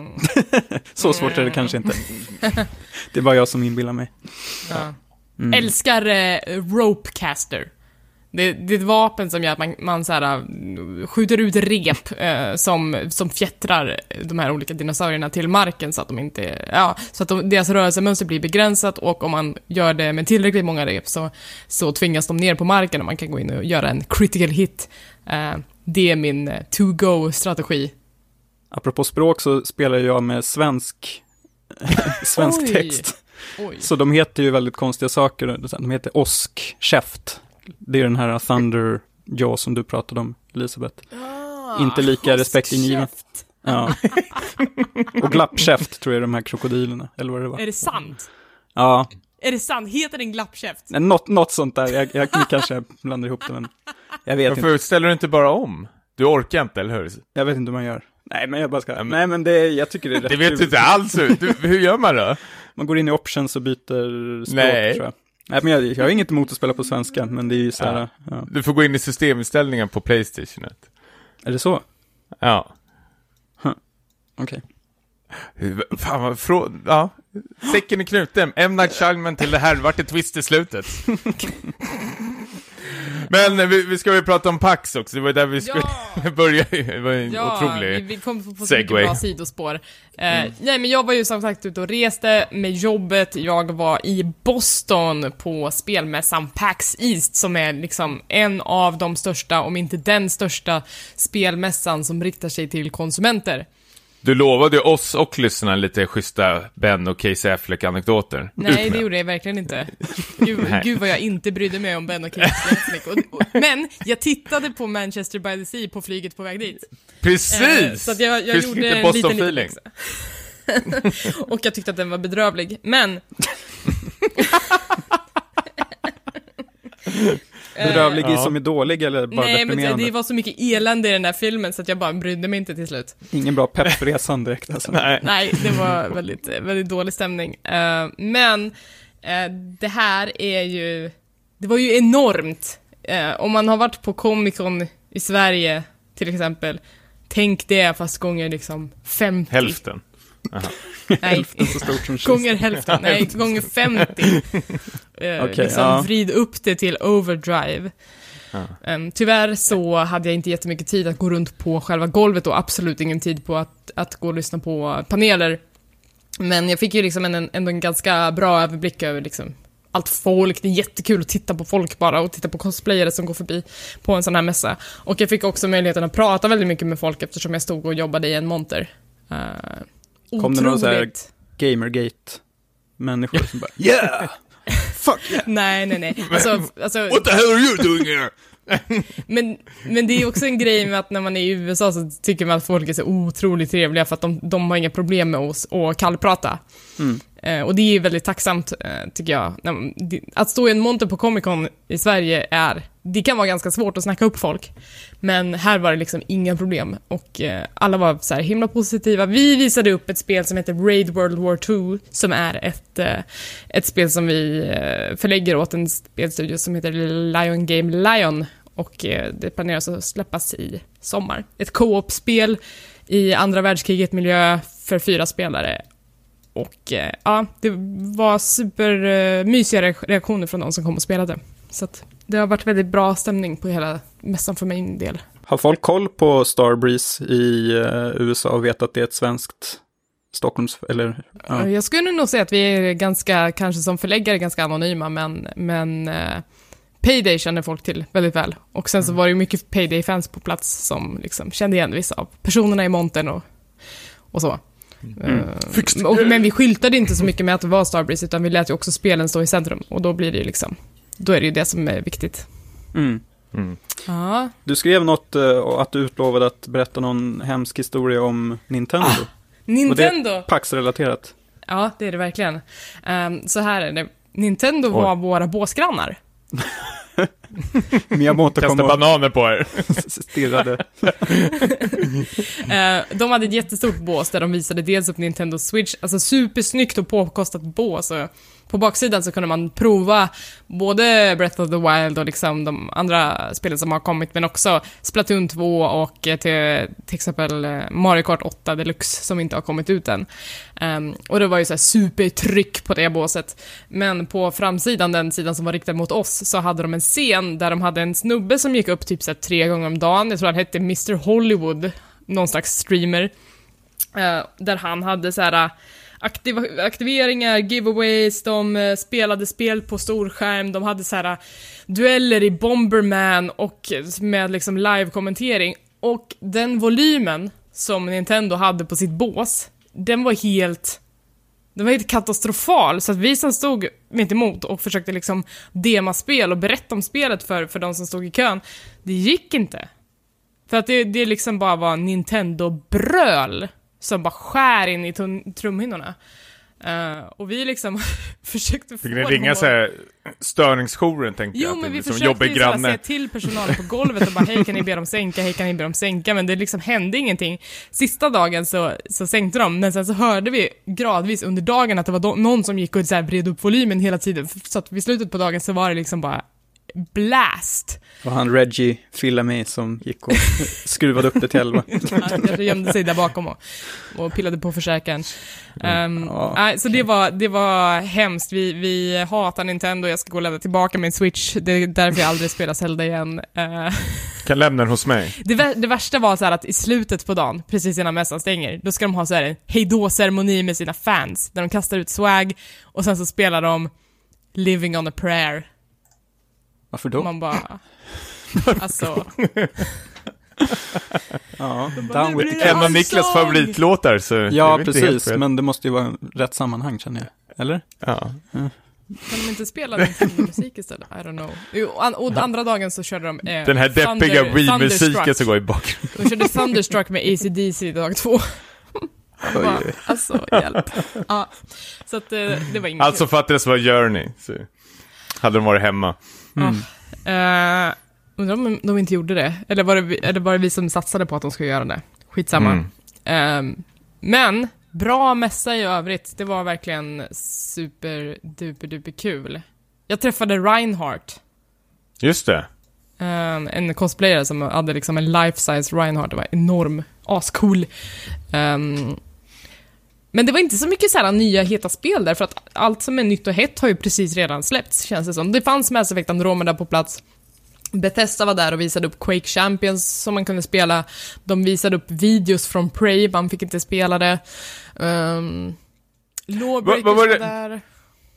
så svårt är det kanske inte. Det är bara jag som inbillar mig. Ja. Mm. Älskar eh, ropecaster. Det, det är ett vapen som gör att man, man så här, eh, skjuter ut rep eh, som, som fjättrar de här olika dinosaurierna till marken så att de inte, ja, så att de, deras rörelsemönster blir begränsat och om man gör det med tillräckligt många rep så, så tvingas de ner på marken och man kan gå in och göra en critical hit. Eh, det är min to-go-strategi. Apropå språk så spelar jag med svensk, svensk Oj. text. Oj. Så de heter ju väldigt konstiga saker. De heter Osk, käft. Det är den här Thunder Jaw som du pratade om, Elisabeth. Inte lika respektingivande. Ja. Och glappkäft tror jag är de här krokodilerna, eller vad det var. Är det sant? Ja, Är det sant? Heter den glappkäft? Nej, något, något sånt där. Jag, jag kanske blandar ihop det, men jag vet inte. Varför ställer du inte bara om? Du orkar inte, eller hur? Jag vet inte hur man gör. Nej, men jag bara ska... men- Nej, men det, jag tycker det är rätt Det vet du inte alls hur. Du, hur gör man då? Man går in i options och byter språk, Nej. tror jag. Nej, men jag, jag har inget emot att spela på svenska, men det är ju så här... Ja. Du får gå in i systeminställningar på Playstationet. Är det så? Ja. Okej. Hur- Fan vad frå... Ja. Säcken är knuten. M. Night Shyamalan till det här. Vart det twist i slutet? Men vi, vi ska ju prata om Pax också. Det var där vi skulle Ja! börja. Det var en Ja, otrolig... vi, vi kom på, så mycket bra sidospår. Eh, Nej, men jag var ju som sagt ute och reste med jobbet. Jag var i Boston på spelmässan PAX East, som är liksom en av de största, om inte den största, spelmässan som riktar sig till konsumenter. Du lovade oss och lyssnarna lite schyssta Ben och Casey Affleck-anekdoter. Nej, Ut det gjorde jag verkligen inte. Gud, gud vad jag inte brydde mig om Ben och Kate Affleck. Och, och, men jag tittade på Manchester by the Sea på flyget på väg dit. Precis! Eh, Så att jag, jag Finns gjorde lite en liten, läxa. Och jag tyckte att den var bedrövlig, men... Bedrövlig Ja. som är dålig eller bara Nej, men det, deprimerande? det var så mycket elände i den där filmen så att jag bara brydde mig inte till slut. Ingen bra pepp för resan direkt alltså. Nej. Nej, det var väldigt, väldigt dålig stämning. Eh, men eh, det här är ju, det var ju enormt. Eh, om man har varit på Comic Con i Sverige, till exempel, tänk det fast gånger liksom 50. Hälften. Nej, gånger hälften, nej, gånger 50. Eh, Okej, liksom ja. vrid upp det till overdrive. Ehm, tyvärr så hade jag inte jättemycket tid att gå runt på själva golvet och absolut ingen tid på att, att gå och lyssna på paneler. Men jag fick ju liksom en, ändå en ganska bra överblick över liksom allt folk. Det är jättekul att titta på folk bara och titta på cosplayare som går förbi på en sån här mässa. Och jag fick också möjligheten att prata väldigt mycket med folk eftersom jag stod och jobbade i en monter. Uh, Kom det någon så här Gamergate-människor som bara Yeah! Fuck yeah! nej, nej, nej. Alltså, alltså, What the hell are you doing here? men, men det är också en grej med att när man är i USA så tycker man att folk är så otroligt trevliga för att de, de har inga problem med oss att kallprata. Mm. Eh, och det är väldigt tacksamt, eh, tycker jag. Att stå i en monter på Comic Con i Sverige är, det kan vara ganska svårt att snacka upp folk. Men här var det liksom inga problem och eh, alla var så här himla positiva. Vi visade upp ett spel som heter Raid World War 2 som är ett, ett spel som vi förlägger åt en spelstudio som heter Lion Game Lion och det planeras att släppas i sommar. Ett co-op-spel i andra världskriget-miljö för fyra spelare och eh, ja, det var supermysiga reaktioner från de som kom och spelade. Så att det har varit väldigt bra stämning på hela mässan för min del. Har folk koll på Starbreeze i uh, USA och vet att det är ett svenskt Stockholms... Eller, ja. Jag skulle nog säga att vi är ganska, kanske som förläggare, ganska anonyma, men, men Payday känner folk till väldigt väl. Och sen så mm. var det ju mycket Payday-fans på plats som liksom kände igen vissa av personerna i montern och, och så. Mm. Uh, och, men vi skyltade inte så mycket med att det var Starbreeze, utan vi lät ju också spelen stå i centrum. Och då blir det ju liksom, då är det ju det som är viktigt. Mm. Mm. Ja. Du skrev något uh, att du utlovade att berätta någon hemsk historia om Nintendo. Ah, Nintendo! Och det är Pax-relaterat. Ja, det är det verkligen. Um, så här är det. Nintendo Oj. var våra båsgrannar. Miyamoto kom och... bananer på er. stirrade. uh, de hade ett jättestort bås där de visade dels upp Nintendo Switch, alltså supersnyggt och påkostat bås. Och på baksidan så kunde man prova både Breath of the Wild och liksom de andra spelen som har kommit, men också Splatoon 2 och eh, till, till exempel eh, Mario Kart 8 Deluxe som inte har kommit ut än. Um, och det var ju så supertryck på det båset. Men på framsidan, den sidan som var riktad mot oss, så hade de en scen där de hade en snubbe som gick upp typ så tre gånger om dagen. Jag tror han hette Mr Hollywood, någon slags streamer. Uh, där han hade så här aktiv aktiveringar, giveaways, de uh, spelade spel på storskärm, de hade så här eh, dueller i Bomberman och med liksom live-kommentering. Och den volymen som Nintendo hade på sitt bås, den var helt... Den var helt katastrofal, så att vi som stod mitt emot och försökte liksom dema spel och berätta om spelet för, för de som stod i kön, det gick inte. För att det, det liksom bara var Nintendo-bröl som bara skär in i trumhinnorna. Uh, och vi liksom försökte få Fick ni ringa såhär störningsjouren tänkte jo, jag? Jo, men vi liksom försökte ju säga till personalen på golvet och bara hej kan ni be dem sänka, hej kan ni be dem sänka, men det liksom hände ingenting. Sista dagen så, så sänkte de, men sen så hörde vi gradvis under dagen att det var någon som gick och så här vred upp volymen hela tiden, så att vid slutet på dagen så var det liksom bara blast. Och han Reggie Fillamy som gick och skruvade upp det till 11. Han gömde sig där bakom och, och pillade på försäkran. Um, ja, så det var, det var hemskt. Vi, vi hatar Nintendo, jag ska gå och lämna tillbaka min Switch. Det är därför jag aldrig spelar Zelda igen. Uh, kan lämna den hos mig. Det, det, värsta var så att i slutet på dagen, precis innan mässan stänger, då ska de ha så här en hejdå-ceremoni med sina fans, där de kastar ut swag och sen så spelar de Living on a prayer varför då? Man bara... alltså... ja, down with the En av Niklas favoritlåtar så... Ja, precis, men det måste ju vara rätt sammanhang känner jag. Eller? Ja. Mm. Kan de inte spela Nintendo-musik istället? I don't know. Jo, och andra dagen så körde de eh, Den här deppiga Wii-musiken som går i bakgrunden. De körde Thunderstruck med ACDC dag två. Bara, alltså, hjälp. Ja, så att det, eh, det var inget Alltså för att det var Journey, så hade de varit hemma. Mm. Uh, undrar om de inte gjorde det. Eller var det, eller var det vi som satsade på att de skulle göra det? Skitsamma. Mm. Uh, men, bra mässa i övrigt. Det var verkligen super duper duper kul. Jag träffade Reinhardt. Just det. Um, en cosplayare som hade liksom en life-size Reinhardt. Det var enorm, ascool. Um, men det var inte så mycket så här nya heta spel där, för att allt som är nytt och hett har ju precis redan släppts, känns det som. Det fanns Mass Effect Andromeda på plats. Bethesda var där och visade upp Quake Champions som man kunde spela. De visade upp videos från Prey, man fick inte spela det. Um, Lawbreakers var var, det- där.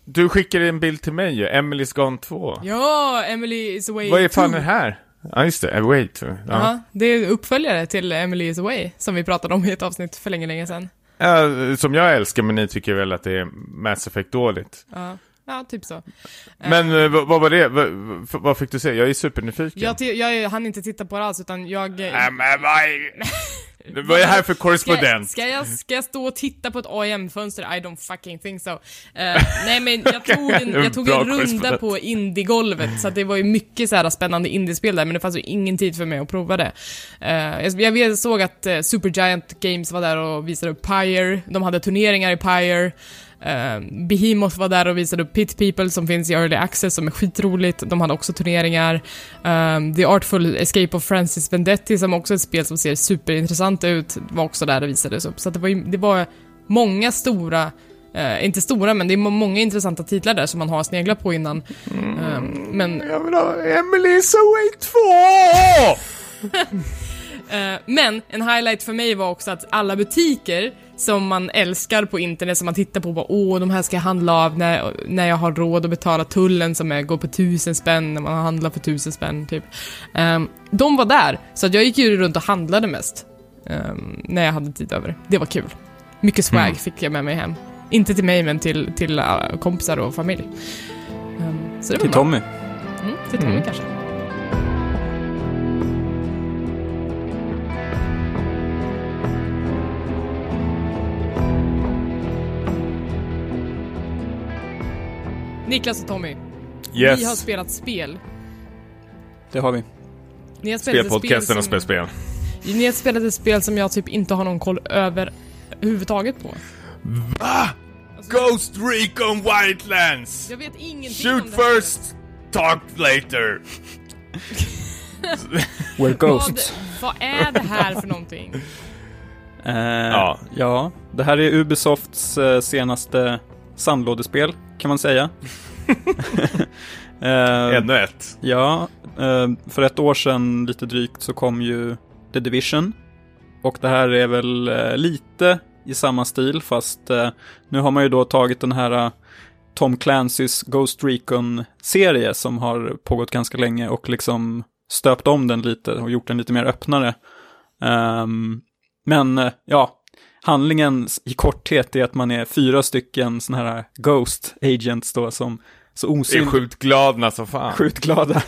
Du skickade en bild till mig ju, Emily's Gone 2. Ja, Emily is away Vad är fan 2. det här? Ja, just det, Away 2. Ja. Ja, det är uppföljare till Emily is away, som vi pratade om i ett avsnitt för länge, länge sedan. Ja, som jag älskar, men ni tycker väl att det är Mass Effect dåligt. Ja, ja typ så. Men eh, vad, var det? Vad, vad- fick du se? Jag är supernyfiken. Jag, jag hann inte titta på det alls, utan jag... Nej, men vad. Vad är det här för Ska, korrespondent? ska, jag, ska jag stå och titta på ett AIM-fönster? I don't fucking think so. Eh, nej men jag tog en, jag tog en runda på indiegolvet, så det var ju mycket så här spännande indiespel där, men det fanns ju ingen tid för mig att prova det. Eh, jag, jag såg att eh, Supergiant Games var där och visade upp Pyre, de hade turneringar i Pyre. Uh, Behemoth var där och visade upp Pit People som finns i Early Access som är skitroligt. De hade också turneringar. Um, The Artful Escape of Francis Vendetti som också är ett spel som ser superintressant ut var också där och visades upp. Så det, var, det var många stora, eh, inte stora men det är må- många intressanta titlar där som man har sneglat på innan. Um, men Jag vill ha Emily's Away 2! Eh, men en highlight för mig var också att alla butiker som man älskar på internet, som man tittar på och bara åh, de här ska jag handla av när, när jag har råd att betala tullen som är, går på tusen spänn, när man handlar för tusen spänn, typ. Ehm, de var där, så att jag gick ju runt och handlade mest. ehm, när jag hade tid över. Det var kul. Mycket swag Mm. fick jag med mig hem. Inte till mig, men till, till uh, kompisar och familj. Så det var Till. Tommy. Mm, till Tommy Mm. kanske. Niklas och Tommy, ni har Yes. spelat spel. Det har vi. Ni har spelat ett spel Spelpodcasten och som, spelspel. Ni har spelat ett spel som jag typ inte har någon koll över huvudtaget på. Va? Alltså, Ghost Recon Wildlands! Jag vet ingenting Shoot om det här. first, talk later! We're Ghosts. Vad, vad är det här för någonting? Eh, Ja. ja. det här är Ubisofts eh, senaste sandlådespel, kan man säga. Eh, Ännu ett. Ja, eh, för ett år sedan lite drygt så kom ju The Division. Och det här är väl eh, lite i samma stil, fast eh, nu har man ju då tagit den här eh, Tom Clancys Ghost Recon-serie som har pågått ganska länge och liksom stöpt om den lite och gjort den lite mer öppnare. Ehm, men eh, ja, handlingen i korthet är att man är fyra stycken sådana här Ghost Agents då som så Det är skjutglada som fan. skjutglada.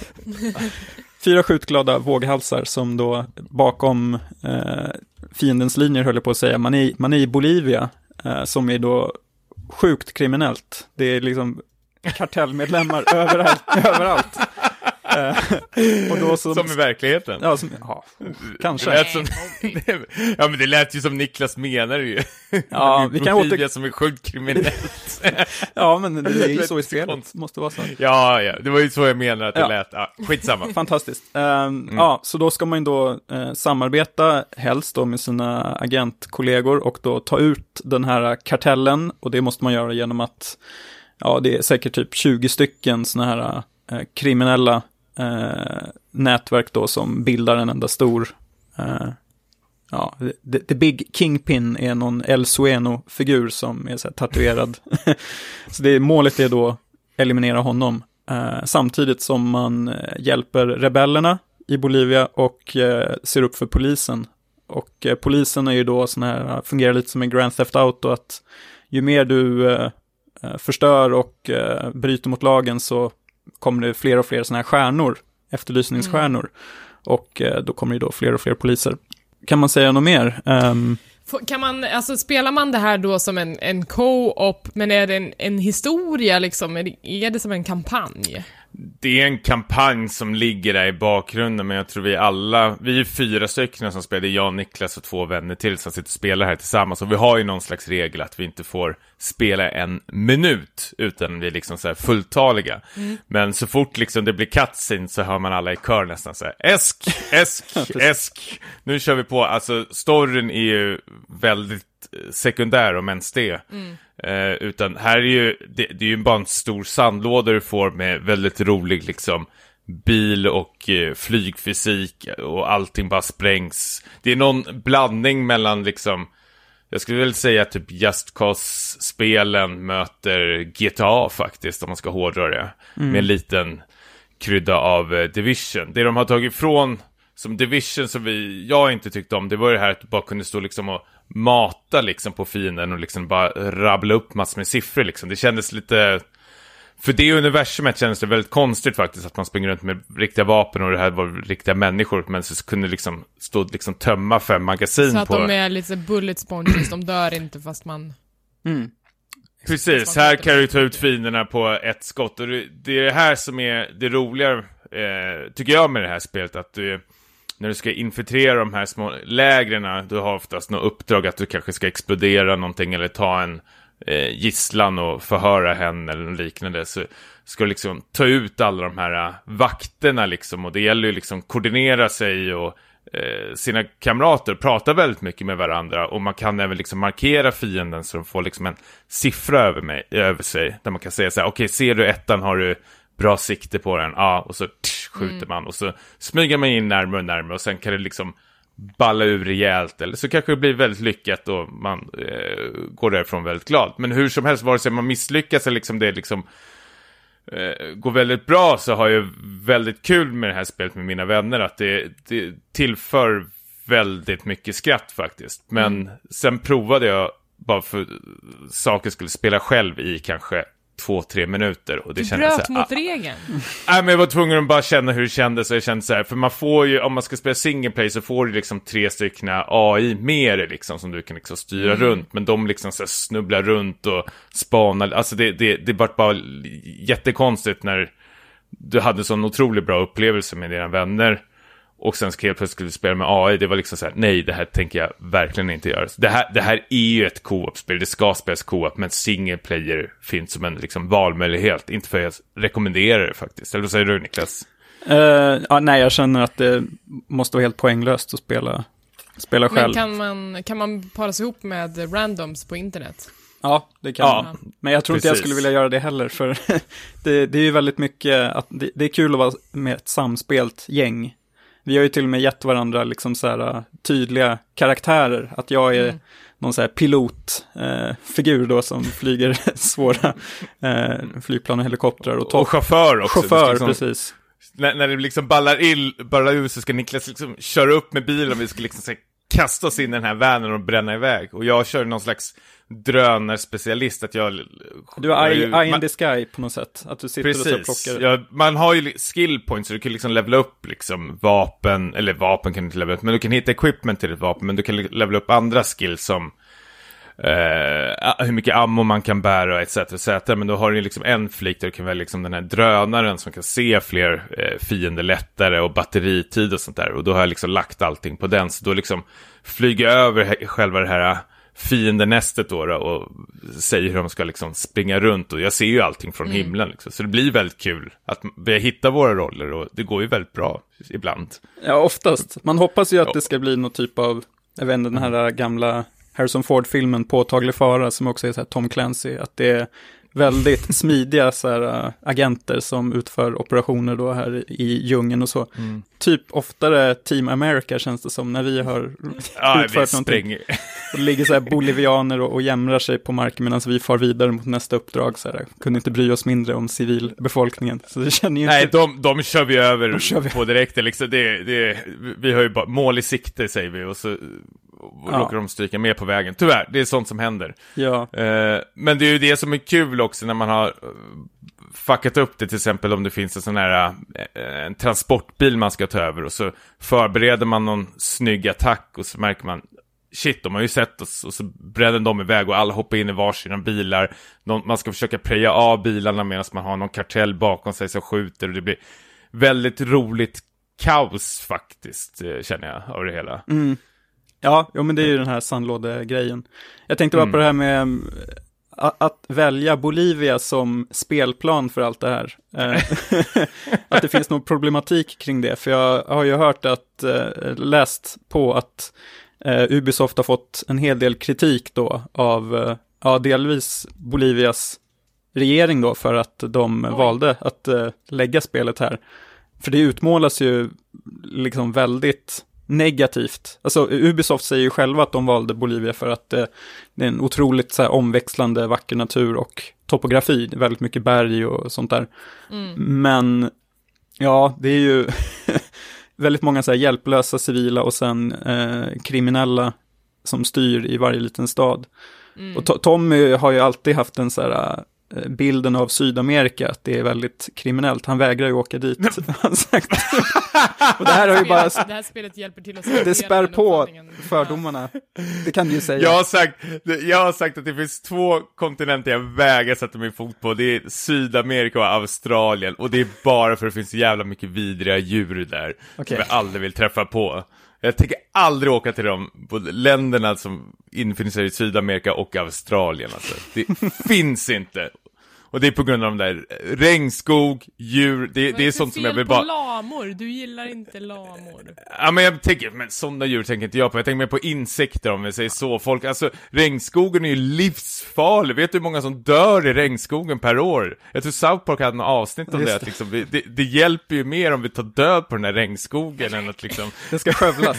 Fyra skjutglada våghalsar som då bakom eh, fiendens linjer höll jag på att säga, man är, man är i Bolivia eh, som är då sjukt kriminellt. Det är liksom kartellmedlemmar överallt. överallt. Eh, och då som, Som i verkligheten. ja, som, ja, kanske. Det som, ja men det lät ju som Niklas menar ju. Ja, vi kan åter- som är sjukt kriminellt. ja, men det är ju så i spelet. konstigt. Måste vara så. ja, ja, det var ju så jag menade att det Ja. lät. Ja, skitsamma. Fantastiskt. Ehm, Ja, så då ska man ju då eh, samarbeta helst då med sina agentkollegor och då ta ut den här kartellen och det måste man göra genom att, ja, det är säkert typ 20 stycken sådana här eh, kriminella eh, nätverk då som bildar en enda stor, eh, ja, the, the Big Kingpin är någon El Sueno-figur som är så här tatuerad. så det, målet är då eliminera honom. Eh, samtidigt som man eh, hjälper rebellerna i Bolivia och eh, ser upp för polisen. Och eh, polisen är ju då sån här, eh, fungerar lite som en Grand Theft Auto, att ju mer du eh, eh förstör och eh, bryter mot lagen så kommer det fler och fler såna här stjärnor, efterlysningsstjärnor. Och eh, då kommer det då fler och fler poliser. Kan man säga något mer? Får- Kan man, alltså spelar man det här då som en, en co-op, men är det en, en historia liksom? Är det, är det som en kampanj? Det är en kampanj som ligger där i bakgrunden, men jag tror vi alla, vi är fyra stycken som spelar, det är jag, Niklas och två vänner till som sitter och spelar här tillsammans. Och vi har ju någon slags regel att vi inte får spela en minut utan vi är liksom så här fulltaliga. Men så fort liksom det blir cutscene så hör man alla i kör nästan så här, esk, esk, esk. Nu kör vi på, alltså storyn är ju väldigt sekundär om ens det. Eh, utan här är ju, det, det är ju bara en stor sandlåda du får med väldigt rolig liksom bil och eh, flygfysik och allting bara sprängs. Det är någon blandning mellan liksom, jag skulle väl säga typ Just Cause-spelen möter GTA faktiskt, om man ska hårdra det. Mm. Med en liten krydda av eh, Division. Det de har tagit ifrån som Division som vi, jag inte tyckte om, det var det här att du bara kunde stå liksom och mata liksom på fienden och liksom bara rabbla upp massor med siffror liksom. Det kändes lite för det universumet känns det väldigt konstigt faktiskt att man springer runt med riktiga vapen och det här var riktiga människor men så kunde liksom stå och liksom tömma fem magasin på... Så att på... de är lite bullet sponges, de dör inte fast man... Mm. Precis, här kan du ta ut fienderna på ett skott och det är det här som är det roliga, eh, tycker jag med det här spelet, att du när du ska infiltrera de här små lägren, du har oftast något uppdrag att du kanske ska explodera någonting eller ta en eh, gisslan och förhöra henne eller något liknande. Så ska du liksom ta ut alla de här eh, vakterna liksom. Och det gäller ju liksom koordinera sig och eh, sina kamrater pratar väldigt mycket med varandra. Och man kan även liksom markera fienden så de får liksom en siffra över, mig, över sig. Där man kan säga så här okej okay, ser du ettan? Har du bra sikte på den, ja och så tsch, skjuter mm. man och så smyger man in närmare och närmare och sen kan det liksom balla ur rejält eller så kanske det blir väldigt lyckat och man eh, går därifrån väldigt glad. Men hur som helst, vare sig man misslyckas eller liksom det liksom eh, går väldigt bra så har jag väldigt kul med det här spelet med mina vänner att det, det tillför väldigt mycket skratt faktiskt. Men mm. sen provade jag bara för saker skulle spela själv i kanske två, tre minuter. Och det du bröt så här, mot ah, regeln. Nej, men jag var tvungen att bara känna hur det kändes. Och jag kände så här, för man får ju, om man ska spela single play så får du liksom tre stycken AI med dig liksom, som du kan liksom styra mm. runt. Men de liksom så här snubblar runt och spanar. Alltså det, det, det vart bara jättekonstigt när du hade en sån otroligt bra upplevelse med dina vänner. Och sen helt plötsligt skulle du spela med AI. Det var liksom så här, nej, det här tänker jag verkligen inte göra. Det här, det här är ju ett co-op-spel, det ska spelas co-op, men single player finns som en liksom, valmöjlighet. Inte för att jag rekommenderar det faktiskt. Eller vad säger du Niklas? Uh, ja, nej, jag känner att det måste vara helt poänglöst att spela, spela själv. Men kan man, kan man paras ihop med randoms på internet? Ja, det kan ja, man. Men jag tror precis. inte jag skulle vilja göra det heller, för det, det är ju väldigt mycket, att det, det, är kul att vara med ett samspelt gäng vi har ju till och med gett varandra liksom så här uh, tydliga karaktärer. Att jag är mm. någon så här pilotfigur uh, då som flyger svåra uh, flygplan och helikoptrar. Och, och chaufför också. Chaufför, liksom, precis. När, när det liksom ballar, ill, ballar ur så ska Niklas liksom köra upp med bilen och vi ska liksom kasta oss in i den här vanen och bränna iväg. Och jag kör någon slags drönarspecialist, att jag... Du är eye, eye in the sky på något sätt, att du sitter precis, och plockar... Ja, man har ju skill points, så du kan liksom levela upp liksom vapen, eller vapen kan du inte levela upp, men du kan hitta equipment till ett vapen, men du kan levela upp andra skills som Uh, hur mycket ammo man kan bära etc. etc. Men då har du liksom en flik där du kan välja liksom den här drönaren som kan se fler uh, fiender lättare och batteritid och sånt där. Och då har jag liksom lagt allting på den. Så då liksom flyger jag över själva det här fiendenästet då, då och säger hur de ska liksom springa runt och jag ser ju allting från mm. himlen liksom. Så det blir väldigt kul att vi hittar våra roller och det går ju väldigt bra ibland. Ja, oftast. Man hoppas ju att ja. det ska bli någon typ av, jag vet inte, den här gamla Harrison Ford-filmen Påtaglig fara som också är så här Tom Clancy, att det är väldigt smidiga så här, äh, agenter som utför operationer då här i djungeln och så. Mm. Typ oftare Team America känns det som när vi har ja, utfört någonting. Och det ligger så här bolivianer och, och jämrar sig på marken medan vi far vidare mot nästa uppdrag. Så här, kunde inte bry oss mindre om civilbefolkningen. Så det känner ju Nej, inte... de, de kör vi över kör vi. på direkt. Liksom, det, det, vi har ju bara mål i sikte säger vi och så och ja. råkar de stryka med på vägen. Tyvärr, det är sånt som händer. Ja. Eh, men det är ju det som är kul också när man har eh, fuckat upp det, till exempel om det finns en sån här eh, en transportbil man ska ta över och så förbereder man någon snygg attack och så märker man shit, de har ju sett oss och så bränner de iväg och alla hoppar in i varsina bilar. man ska försöka preja av bilarna medan man har någon kartell bakom sig som skjuter och det blir väldigt roligt kaos faktiskt, eh, känner jag, av det hela. Mm. Ja, jo, men det är ju den här sandlådegrejen. Jag tänkte bara mm. på det här med mm, att välja Bolivia som spelplan för allt det här. Eh, att det finns någon problematik kring det, för jag har ju hört att, eh, läst på att eh, Ubisoft har fått en hel del kritik då av, ja, delvis Bolivias regering då, för att de Oj. valde att lägga spelet här. för det utmålas ju liksom väldigt negativt. Alltså Ubisoft säger ju själva att de valde Bolivia för att eh, det är en otroligt så här, omväxlande vacker natur och topografi. Väldigt mycket berg och sånt där. Mm. Men ja, det är ju väldigt många så här, hjälplösa civila och sen eh, kriminella som styr i varje liten stad. Mm. Och To- Tommy har ju alltid haft den så här bilden av Sydamerika, att det är väldigt kriminellt. Han vägrar ju åka dit, har han sagt. och det här har ju bara, Spelet- Det här spelet hjälper till att det spär på fördomarna. Det kan du ju säga. Jag har, sagt, jag har sagt att det finns två kontinenter jag vägrar sätta min fot på. Det är Sydamerika och Australien. Och det är bara för att det finns så jävla mycket vidriga djur där. Okej. Som jag aldrig vill träffa på. Jag tänker aldrig åka till de länderna som infinner sig i Sydamerika och Australien. Alltså. Det finns inte. Och det är på grund av de där regnskog, djur, det, Vad det är för sånt som jag vill bara... lamor? Du gillar inte lamor. Ja men jag tänker, men sådana djur tänker inte jag på, jag tänker mer på insekter om vi säger så. Folk, alltså regnskogen är ju livsfarlig, vet du hur många som dör i regnskogen per år? Jag tror South Park hade en avsnitt om Just det, att det. liksom, vi- det, det hjälper ju mer om vi tar död på den här regnskogen än att liksom, Det ska skövlas.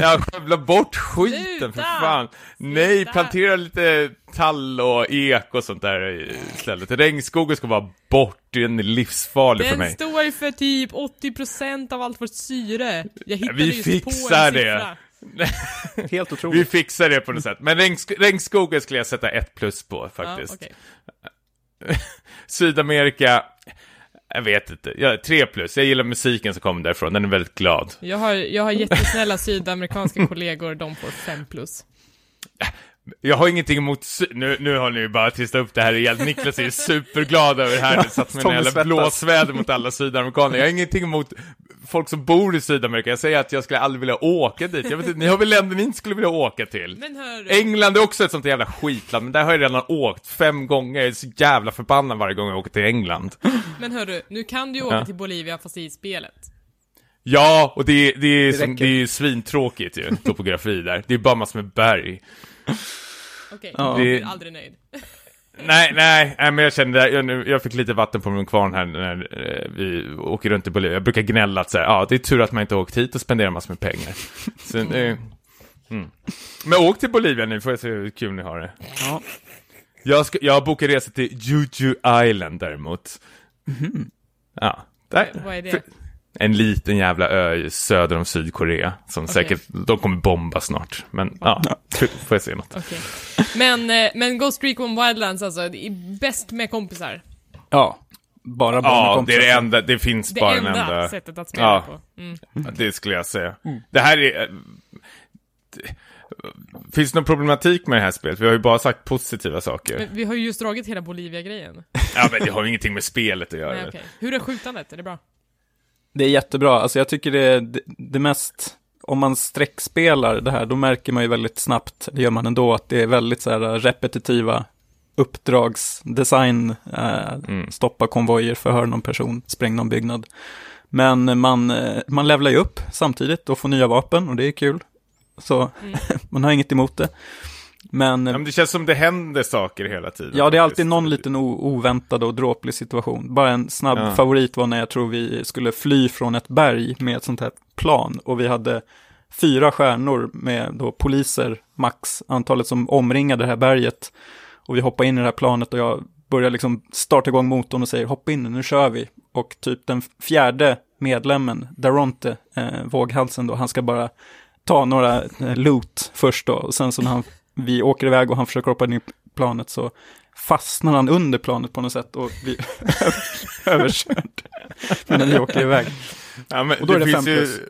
ja, skövla bort skiten för Sluta! fan. Nej, Sluta! plantera lite tall och ek och sånt där istället. Regnskogen ska vara bort, den är livsfarlig för Den mig. står för typ 80% av allt vårt syre. Jag hittade Vi just på en fixar det. siffra. Helt Vi otroligt. fixar det på något sätt. Men regnsk regnskogen skulle jag sätta ett plus på faktiskt. Ja, okej. Sydamerika, jag vet inte. Ja, tre plus. Jag gillar musiken som kommer därifrån, den är väldigt glad. jag, har, jag har jättesnälla sydamerikanska kollegor, de får 5 plus. Jag har ingenting emot, nu, nu har ni ju bara tystat upp det här igen. Niklas är superglad över det här, Ja, satt med en jävla blåsväder mot alla sydamerikaner. Jag har ingenting emot folk som bor i Sydamerika. Jag säger att jag skulle aldrig vilja åka dit. Jag vet inte, ni har väl länder ni inte skulle vilja åka till? Men hör England är också ett sånt jävla skitland, men där har jag redan åkt fem gånger. Jag är så jävla förbannad varje gång jag åker till England. men hörru, nu kan du ju åka Ja. till Bolivia fast i spelet. Ja, och det, det, är, som, räcker. det är ju svintråkigt ju, topografi där. Det är bara massor med berg. Okej, Ja. jag Det- är aldrig nöjd. Nej, nej, nej, men jag kände, jag, nu- jag fick lite vatten på min kvarn här när eh, vi åker runt i Bolivia. Jag brukar gnälla att säga, ja, det är tur att man inte har åkt hit och spenderar massor med pengar. Så, eh, mm. Men åk till Bolivia nu, får jag se hur kul ni har det. Ja. Jag, ska, jag bokar resa till Juju Island däremot. Ja, där. Vad är det? För- En liten jävla ö söder om Sydkorea, som säkert, de kommer bomba snart. Men ja, får jag se något. Okej. Men, eh, men Ghost Recon Wildlands alltså, det är bäst med kompisar. Ja, bara och Ja, det är det enda, det finns Det bara enda, en enda. sättet att spela Ja. på. Mm. Det skulle jag säga. Det här är... eh, det- Finns det någon problematik med det här spelet? Vi har ju bara sagt positiva saker. Men vi har ju just dragit hela Bolivia-grejen. Ja, men det har ju ingenting med spelet att göra. Nej, okej. Hur är skjutandet? Är det bra? Det är jättebra, alltså jag tycker det är det, det mest, om man sträckspelar det här, då märker man ju väldigt snabbt, det gör man ändå, att det är väldigt så här repetitiva uppdragsdesign, eh, Mm. stoppa konvojer, förhör någon person, spräng någon byggnad. Men man, eh, man levlar ju upp samtidigt och får nya vapen och det är kul. Så Mm. man har inget emot det. Men Ja, men det känns som det händer saker hela tiden. Ja, det är alltid någon liten oväntad och dråplig situation. Bara en snabb Ja. favorit var när jag tror vi skulle fly från ett berg med ett sånt här plan och vi hade fyra stjärnor med då poliser, max, antalet som omringade det här berget. Och vi hoppade in i det här planet och jag börjar liksom starta igång motorn och säger hoppa in nu, nu kör vi. Och typ den fjärde medlemmen, Daronte, eh, våghalsen då, han ska bara ta några eh, loot först då. Och sen så när han, vi åker iväg och han försöker hoppa in i planet så fastnar han under planet på något sätt och blir överkörd. Men vi åker iväg. Ja, men Och då är det fem plus.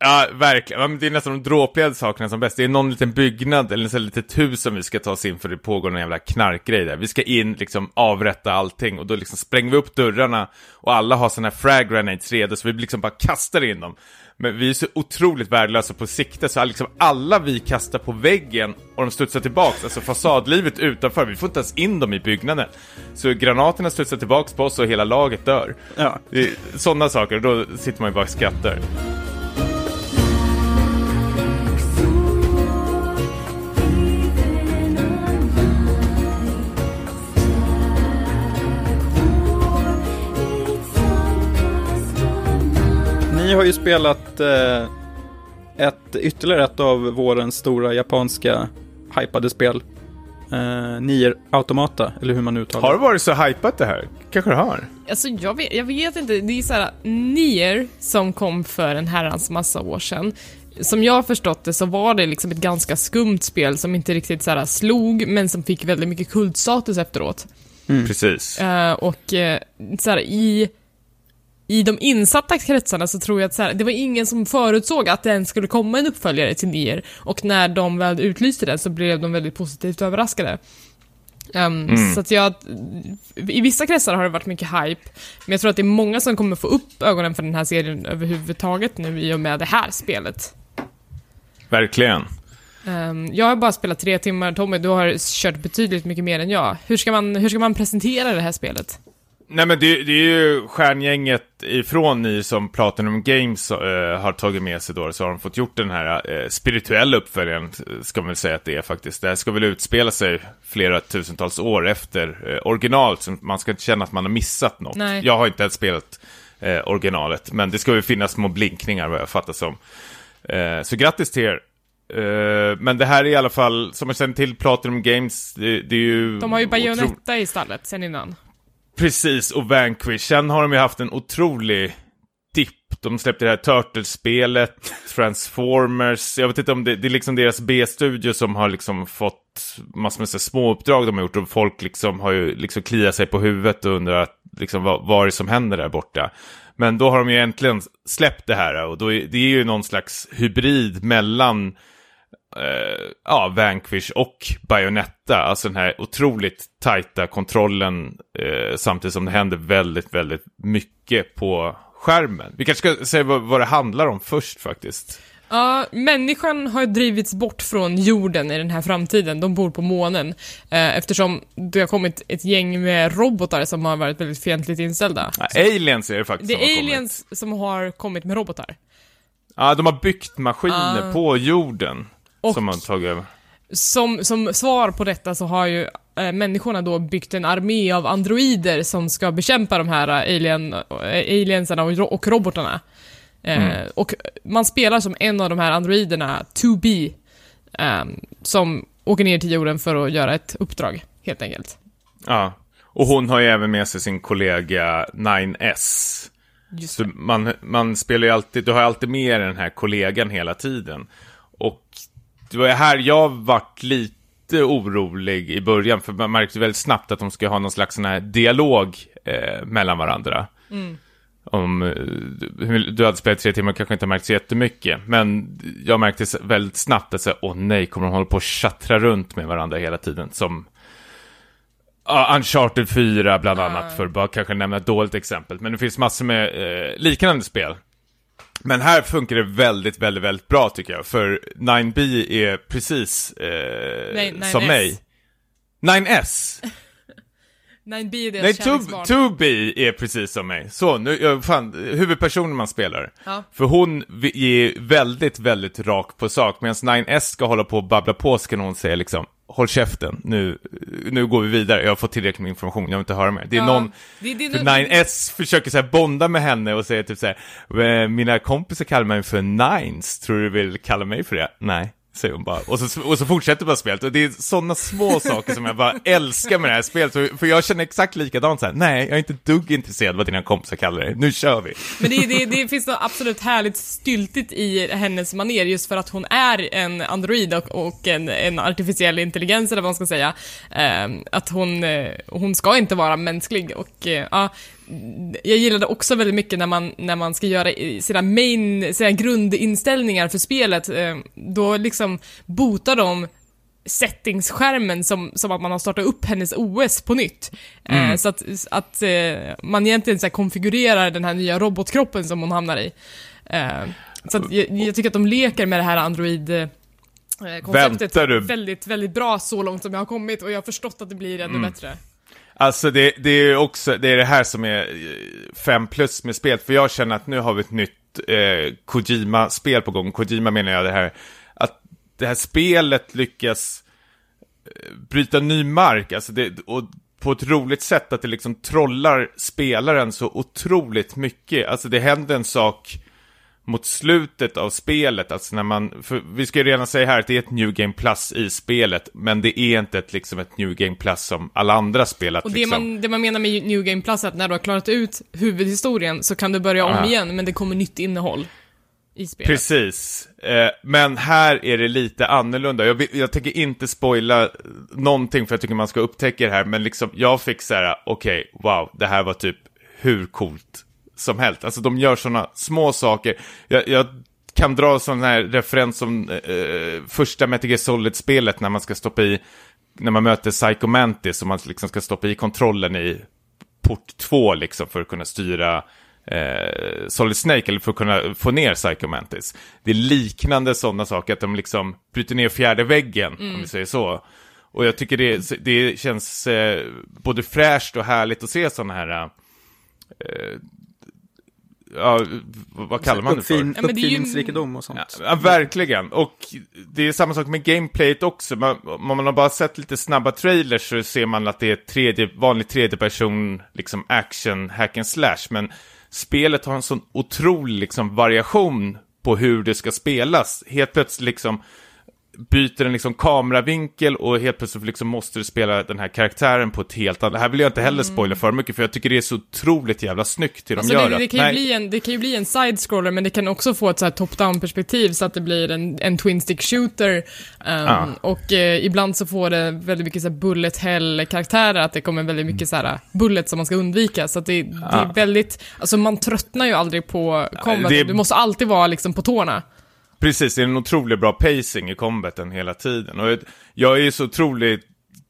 Ja, verkligen. Det är nästan de dråpliga sakerna som bäst. Det är någon liten byggnad eller ett litet hus som vi ska ta oss in för det pågår någon jävla knarkgrej där. Vi ska in, liksom avrätta allting och då liksom spränger vi upp dörrarna och alla har såna här frag grenades redo så vi liksom bara kastar in dem. Men vi är så otroligt värdelösa på sikte så liksom alla vi kastar på väggen och de studsar tillbaks, alltså fasadlivet utanför, vi får inte ens in dem i byggnaden. Så granaterna studsar tillbaks på oss och hela laget dör. Ja. Sådana saker, och då sitter man ju bara och skrattar. Ju spelat eh, ett, ytterligare ett av vårens stora japanska hypade spel. Eh, Nier Automata, eller hur man uttalar Har det varit så hypat det här? Kanske det har. Alltså jag vet, jag vet inte, det är såhär, Nier som kom för en herrans massa år sedan. Som jag har förstått det så var det liksom ett ganska skumt spel som inte riktigt såhär slog, men som fick väldigt mycket kultstatus efteråt. Precis. Eh, och uh, såhär, i, i de insatta kretsarna så tror jag att såhär, det var ingen som förutsåg att det ens skulle komma en uppföljare till Nier. Och när de väl utlyste den så blev de väldigt positivt överraskade. Um, Så att jag, i vissa kretsar har det varit mycket hype, men jag tror att det är många som kommer få upp ögonen för den här serien överhuvudtaget nu i och med det här spelet. Verkligen. Um, jag har bara spelat tre timmar, Tommy, du har kört betydligt mycket mer än jag. Hur ska man, hur ska man presentera det här spelet? Nej men det, det är ju stjärngänget ifrån ni som Platinum Games eh, har tagit med sig då, så har de fått gjort den här eh, spirituella uppföljaren, ska man väl säga att det är faktiskt. Det här ska väl utspela sig flera tusentals år efter eh, originalet, så man ska inte känna att man har missat något. Nej. Jag har inte ens spelat originalet, men det ska väl finnas små blinkningar vad jag fattar som. Så grattis till er. Eh, men det här är i alla fall, som jag känner till Platinum Games, det, det är ju... De har ju otro- Bayonetta i stallet sen innan. Precis, och Vanquish. Sen har de ju haft en otrolig dipp. De släppte det här Turtles-spelet, Transformers. Jag vet inte om det, det är liksom deras B-studio som har liksom fått massor med små uppdrag de har gjort och folk liksom har ju liksom kliat sig på huvudet och undrar liksom vad, vad är det som händer där borta. Men då har de ju äntligen släppt det här och då är, det är ju någon slags hybrid mellan eh, ja, Vanquish och Bayonetta. Alltså den här otroligt tajta kontrollen eh, samtidigt som det händer väldigt, väldigt mycket på skärmen. Vi kanske ska säga vad, vad det handlar om först faktiskt. Ja, människan har drivits bort från jorden i den här framtiden. De bor på månen. Eh, eftersom det har kommit ett gäng med robotar som har varit väldigt fientligt inställda. Ja, aliens är det faktiskt Det som är kommit. aliens som har kommit med robotar. Ja, de har byggt maskiner Ah. på jorden. Och- Som har tagit över. Som, som svar på detta så har ju eh, människorna då byggt en armé av androider som ska bekämpa de här eh, alien, eh, aliensarna och, och robotarna. Eh, Och man spelar som en av de här androiderna, 2B, eh, som åker ner till jorden för att göra ett uppdrag, helt enkelt. Ja. Och hon har ju även med sig sin kollega 9S. Just Så man, man spelar ju alltid, du har alltid med den här kollegan hela tiden. Och det var här jag vart lite orolig i början, för man märkte väldigt snabbt att de ska ha någon slags sån här dialog eh, mellan varandra. Om, eh, du- du hade spelat tre timmar och kanske inte märkt så jättemycket, men jag märkte väldigt snabbt att så, åh nej, kommer de hålla på att tjattra runt med varandra hela tiden? Som Ja, Uncharted 4 bland annat, för att bara kanske nämna ett dåligt exempel. Men det finns massor med eh, liknande spel. Men här funkar det väldigt, väldigt, väldigt bra tycker jag. För 9B är precis eh, Nej, 9S. som mig. 9S! 9B är deras Nej, kärleksbarn. 2B är precis som mig. Så, nu, fan, huvudpersonen man spelar. Ja. För hon är väldigt, väldigt rak på sak. Medan 9S ska hålla på och babbla på så kan hon säga liksom Håll käften, nu, nu går vi vidare. Jag har fått tillräckligt med information, jag vill inte höra mer. Det är Ja, någon, det- det- för det- 9S försöker så här bonda med henne och säger typ så här, "Eh, mina kompisar kallar mig för Nines, tror du vill kalla mig för det? Nej. Säger hon bara. Och så, och så fortsätter bara spelet. Och det är sådana små saker som jag bara älskar med det här spelet. För, jag känner exakt likadant så här. Nej, jag är inte ett dugg intresserad vad dina kompisar kallar dig. Nu kör vi. Men det, det, det finns något absolut härligt styltigt i hennes maner just för att hon är en android och, och en, en artificiell intelligens eller vad man ska säga. Ehm, att hon, eh, hon ska inte vara mänsklig och eh, ja, jag gillade också väldigt mycket när man, när man ska göra sina main, sina grundinställningar för spelet, eh, då liksom botar de settingsskärmen som, som att man har startat upp hennes OS på nytt. Eh, så att, att eh, man egentligen så här konfigurerar den här nya robotkroppen som hon hamnar i. Eh, så att jag, jag tycker att de leker med det här Android eh, konceptet Väntar du? väldigt, väldigt bra så långt som jag har kommit och jag har förstått att det blir ännu bättre. Alltså det, det är också, det är det här som är eh, fem plus med spelet. För jag känner att nu har vi ett nytt eh, Kojima-spel på gång. Kojima menar jag det här, att det här spelet lyckas eh, bryta ny mark. Alltså det, och på ett roligt sätt att det liksom trollar spelaren så otroligt mycket. Alltså det händer en sak mot slutet av spelet, alltså när man, för vi ska ju redan säga här att det är ett New Game Plus i spelet, men det är inte ett, liksom ett New Game Plus som alla andra spelat. Och det, liksom. man, det man menar med New Game Plus är att när du har klarat ut huvudhistorien så kan du börja om Ja. igen, men det kommer nytt innehåll i spelet. Precis. Eh, men här är det lite annorlunda. Jag, jag tänker inte spoila någonting för jag tycker man ska upptäcka det här. Men liksom, jag fick så här, okej, wow, det här var typ hur coolt som helst. Alltså de gör sådana små saker. Jag, jag kan dra sån här referens som eh, första Metal Gear Solid-spelet när man ska stoppa i, när man möter Psycho Mantis och man liksom ska stoppa i kontrollen i port 2 liksom för att kunna styra eh, Solid Snake eller för att kunna få ner Psycho Mantis. Det är liknande sådana saker, att de liksom bryter ner fjärde väggen, om vi säger så. Och jag tycker det, det känns eh, både fräscht och härligt att se sådana här, eh, ja, vad kallar man det för? Uppfin, uppfinningsrikedom och sånt. Ja, ja, verkligen. Och det är samma sak med gameplayet också. Man, om man har bara sett lite snabba trailers så ser man att det är tredje, vanlig tredjeperson, liksom action, hack and slash. Men spelet har en sån otrolig liksom, variation på hur det ska spelas. Helt plötsligt liksom byter en liksom kameravinkel och helt plötsligt liksom måste du spela den här karaktären på ett helt annat... Det här vill jag inte heller spoila för mycket för jag tycker det är så otroligt jävla snyggt hur de Alltså gör det, det, kan ju Nej. bli en, det kan ju bli en side-scroller, men det kan också få ett så här top-down perspektiv så att det blir en, en twin-stick shooter. Um, Ja. Och eh, ibland så får det väldigt mycket så här bullet hell-karaktärer, att det kommer väldigt mycket så här bullet som man ska undvika. Så att det, det är Ja. väldigt, alltså man tröttnar ju aldrig på combat. det- Du måste alltid vara liksom på tårna. Precis, det är en otroligt bra pacing i combaten hela tiden. Och jag- är ju så otroligt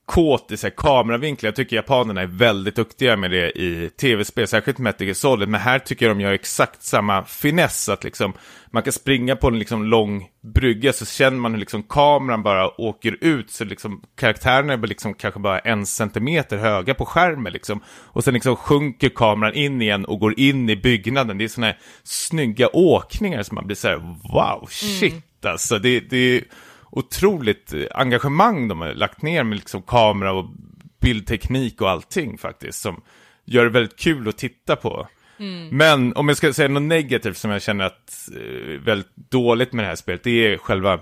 kåt i så här kameravinklar. Jag tycker japanerna är väldigt duktiga med det i tv-spel, särskilt Metal Gear Solid. Men här tycker jag de gör exakt samma finess, att liksom man kan springa på en liksom lång brygga så känner man hur liksom kameran bara åker ut, så liksom karaktärerna är liksom kanske bara en centimeter höga på skärmen liksom. Och sen liksom sjunker kameran in igen och går in i byggnaden. Det är såna här snygga åkningar som man blir så här, wow, shit alltså. Det, det är otroligt eh, engagemang de har lagt ner med liksom kamera och bildteknik och allting faktiskt. Som gör det väldigt kul att titta på. Men om jag ska säga något negativt som jag känner att eh, väldigt dåligt med det här spelet, det är själva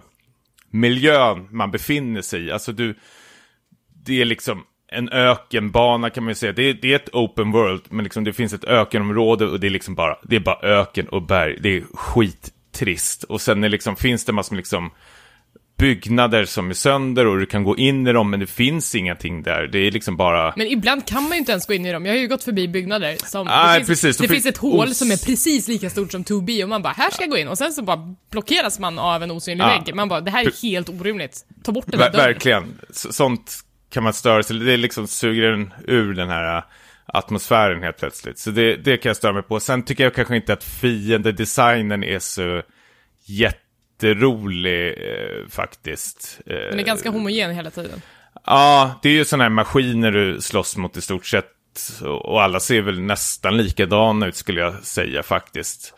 miljön man befinner sig i. Alltså du, det är liksom en ökenbana kan man ju säga. Det är, det är ett open world, men liksom det finns ett ökenområde och det är liksom bara, det är bara öken och berg. Det är skittrist. Och sen är liksom, finns det massor med liksom byggnader som är sönder och du kan gå in i dem, men det finns ingenting där. Det är liksom bara... Men ibland kan man ju inte ens gå in i dem. Jag har ju gått förbi byggnader som... Nej, det finns, precis. det finns fin- ett hål som är precis lika stort som 2B och man bara, här ska jag gå in. Och sen så bara blockeras man av en osynlig Ja. vägg. Man bara, det här är helt orimligt. Ta bort den där dörren. verkligen. Så, sånt kan man störa sig Det liksom suger en ur den här äh, atmosfären helt plötsligt. Så det, det kan jag störa mig på. Sen tycker jag kanske inte att fiendedesignen är så jätterolig eh, faktiskt. Eh, Den är ganska homogen hela tiden. Ja, det är ju sådana här maskiner du slåss mot i stort sett. Och alla ser väl nästan likadana ut skulle jag säga faktiskt.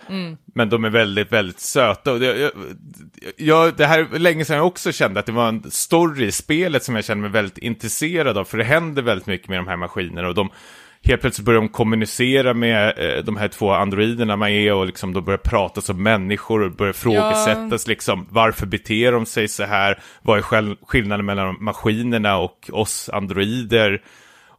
Men de är väldigt, väldigt söta. Och det, jag, jag, det här är länge sedan jag också kände att det var en story i spelet som jag kände mig väldigt intresserad av. För det händer väldigt mycket med de här maskinerna. Och de, helt plötsligt börjar de kommunicera med eh, de här två androiderna man är och liksom de börjar prata som människor och börjar frågesättas liksom varför beter de sig så här? Vad är skillnaden mellan maskinerna och oss androider?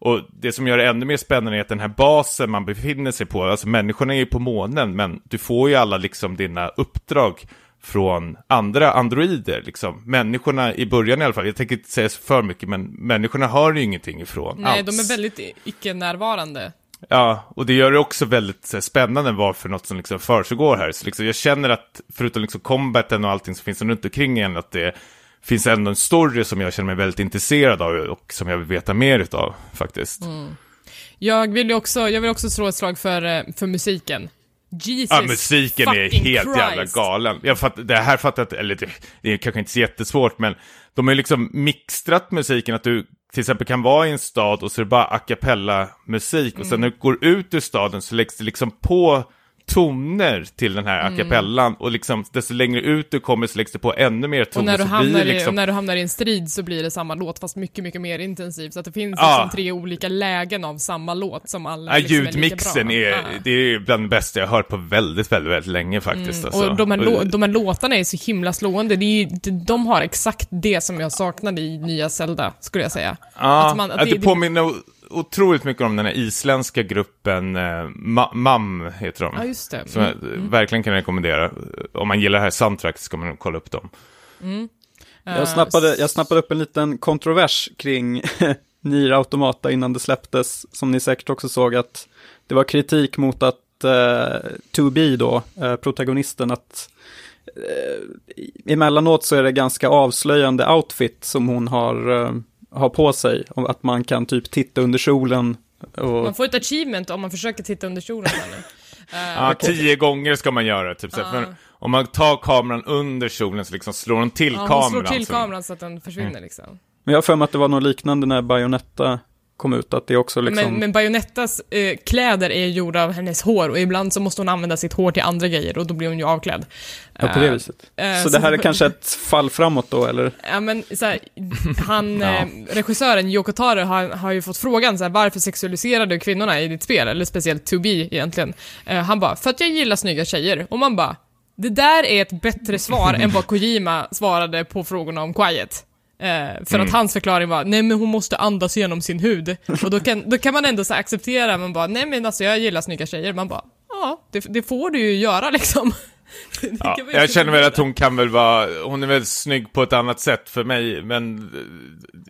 Och det som gör det ännu mer spännande är att den här basen man befinner sig på, alltså människorna är ju på månen, men du får ju alla liksom dina uppdrag från andra androider, liksom. Människorna i början i alla fall, jag tänker inte säga så för mycket, men människorna har ju ingenting ifrån Nej, alls. de är väldigt icke-närvarande. Ja, och det gör det också väldigt här, spännande vad för något som liksom försiggår här. Så liksom, jag känner att förutom liksom combaten och allting som finns runt omkring en, att det finns ändå en story som jag känner mig väldigt intresserad av och som jag vill veta mer utav faktiskt. Jag vill ju också, jag vill också slå ett slag för, eh, för musiken. Jesus Ja, musiken är helt jävla Christ. galen. Jag fatt, det här fattar jag eller det, det är kanske inte så jättesvårt, men de har ju liksom mixtrat musiken att du till exempel kan vara i en stad och så är det bara a cappella musik och sen när du går ut ur staden så läggs det liksom på toner till den här a cappellan och liksom desto längre ut du kommer så läggs det på ännu mer toner. Och när, du hamnar i, liksom... och när du hamnar i en strid så blir det samma låt fast mycket, mycket mer intensivt. Så att det finns liksom tre olika lägen av samma låt som alla Ja, liksom är ljudmixen bra. är, Ja. det är bland det bästa jag hört på väldigt, väldigt, väldigt länge faktiskt. Alltså. Mm. Och de här, lå- de här låtarna är så himla slående. Det är, de- har exakt det som jag saknade i nya Zelda, skulle jag säga. Ja, Att man- att det- det, påminner otroligt mycket om den här isländska gruppen eh, Ma- MAM, heter de. Ja, just det. Som jag verkligen kan rekommendera. Om man gillar det här soundtracket ska man kolla upp dem. Eh, Jag snappade, jag snappade upp en liten kontrovers kring Nier Automata innan det släpptes, som ni säkert också såg att det var kritik mot att uh, 2B då, eh, protagonisten, att uh, emellanåt så är det ganska avslöjande outfit som hon har, eh, har på sig, om att man kan typ titta under kjolen och Man får ett achievement om man försöker titta under kjolen. Eh, Ja, tio gånger ska man göra typ så för Om man tar kameran under kjolen så liksom slår hon till ja, hon kameran. slår till så- kameran så att den Mm. försvinner liksom. Men jag har för mig att det var något liknande när Bayonetta kom ut, att det också liksom... Men, men Bayonettas eh, kläder är gjorda av hennes hår och ibland så måste hon använda sitt hår till andra grejer och då blir hon ju avklädd. Ja, på det Eh, viset. eh, så det här är kanske ett fall framåt då, eller? Ja men så här, han, Ja. eh, regissören Yoko Taro har, har ju fått frågan så här, varför sexualiserar du kvinnorna i ditt spel? Eller speciellt To Be egentligen. Eh, han bara, för att jag gillar snygga tjejer. Och man bara, det där är ett bättre svar än vad Kojima svarade på frågorna om Quiet. Eh, för att hans förklaring var, nej men hon måste andas genom sin hud. Och då kan, då kan man ändå så acceptera, man bara, nej men alltså jag gillar snygga tjejer. Man bara, ja, det, det får du ju göra liksom. Ja, jag känner väl att hon kan väl vara, hon är väl snygg på ett annat sätt för mig, men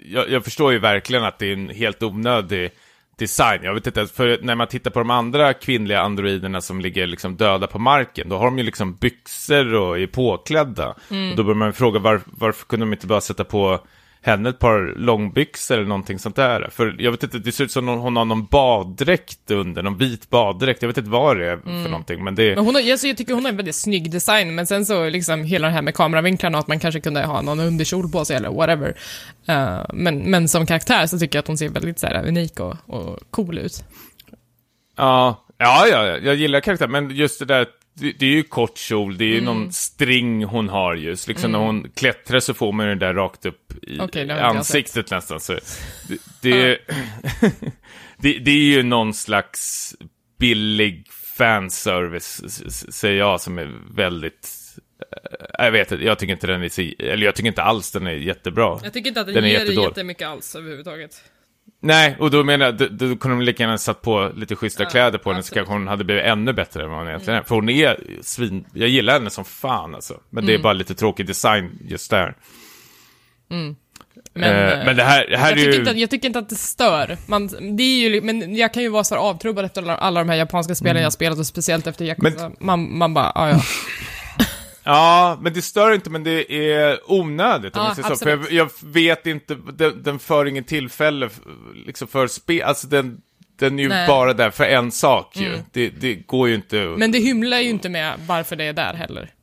jag, jag förstår ju verkligen att det är en helt onödig design. Jag vet inte, för när man tittar på de andra kvinnliga androiderna som ligger liksom döda på marken, då har de ju liksom byxor och är påklädda. Mm. Och då bör man fråga var, varför kunde de inte bara sätta på henne ett par långbyxor eller någonting sånt där. För jag vet inte, det ser ut som hon har någon baddräkt under, någon vit baddräkt. Jag vet inte vad det är för någonting, men det är... Men hon har, alltså jag tycker hon har en väldigt snygg design, men sen så liksom hela det här med kameravinklarna och att man kanske kunde ha någon underkjol på sig eller whatever. Eh, men, men som karaktär så tycker jag att hon ser väldigt så här, unik och, och cool ut. Ja, ja, ja, ja, jag gillar karaktären, men just det där, det, det är ju kort kjol, det är ju Mm. någon string hon har just, liksom när hon klättrar så får man ju det där rakt upp i jag ansiktet nästan. Så det, det, det, det är ju någon slags billig fanservice, säger jag, som är väldigt... eh, Jag vet inte, jag tycker inte den är så, eller jag tycker inte alls den är jättebra. Jag tycker inte att den, Den ger jättedålig. jättemycket alls överhuvudtaget. Nej, och då menar jag, då, då kunde de lika gärna satt på lite schyssta Ja, kläder på henne så kanske hon hade blivit ännu bättre än vad hon egentligen är. För hon är svin, jag gillar henne som fan alltså. Men det är bara lite tråkig design just där. Men, eh, men det här, det här jag, är tycker ju... inte, att- jag tycker inte att det stör. Man, det är ju, men jag kan ju vara så avtrubbad efter alla, alla de här japanska spelen jag spelat och speciellt efter Yakuza. Man, man bara, ah, ja. Ja, men det stör inte, men det är onödigt om Ja, säger så. För jag, jag vet inte, den, den för ingen tillfälle liksom för spel, alltså den, den är ju Nej. bara där för en sak ju. Det, det går ju inte... Men det hymlar ju inte med varför det är där heller.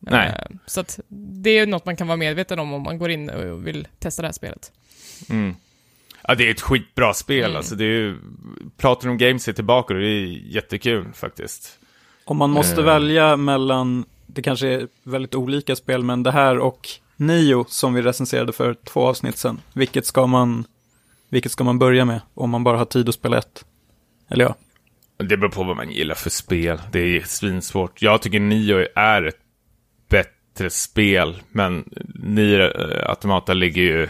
Nej. Eh, Så att det är ju något man kan vara medveten om om man går in och vill testa det här spelet. Ja, det är ett skitbra spel Mm. alltså. Det är ju, Platinum Games är tillbaka och det är jättekul faktiskt. Om man måste Eh. välja mellan, det kanske är väldigt olika spel, men det här och Nio som vi recenserade för två avsnitt sedan. Vilket ska man, vilket ska man börja med om man bara har tid att spela ett? Eller ja. Det beror på vad man gillar för spel. Det är svinsvårt. Jag tycker Nio är ett bättre spel, men Nier eh, Automata ligger ju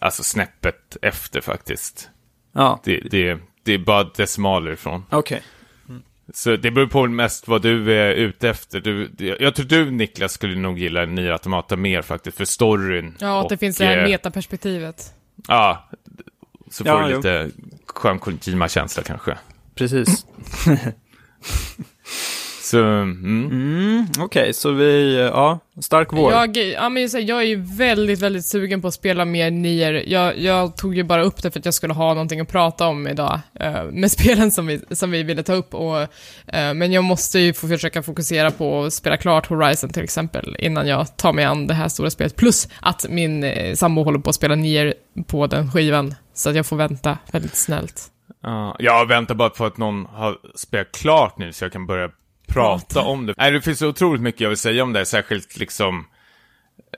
alltså snäppet efter faktiskt. Ja, Det, det, det är bara decimaler ifrån. okej. Så det beror på mest vad du är ute efter. Du, jag tror du, Niklas, skulle nog gilla Nier Automata mer faktiskt, för storyn. Ja, att det finns det här eh, metaperspektivet. Ja, så får Ja, du jo. lite skön Kojima-känsla kanske. Precis. Så, mm. Mm, okej, så vi, ja, stark vår. Jag, ja, men jag, säger, jag är ju väldigt, väldigt sugen på att spela mer Nier. Jag, jag tog ju bara upp det för att jag skulle ha någonting att prata om idag, eh, med spelen som vi, som vi ville ta upp. Och, eh, men jag måste ju få försöka fokusera på att spela klart Horizon till exempel, innan jag tar mig an det här stora spelet. Plus att min eh, sambo håller på att spela Nier på den skivan, så att jag får vänta väldigt snällt. Ja, jag väntar bara på att någon har spelat klart nu så jag kan börja prata, om det. Nej, det finns så otroligt mycket jag vill säga om det, särskilt liksom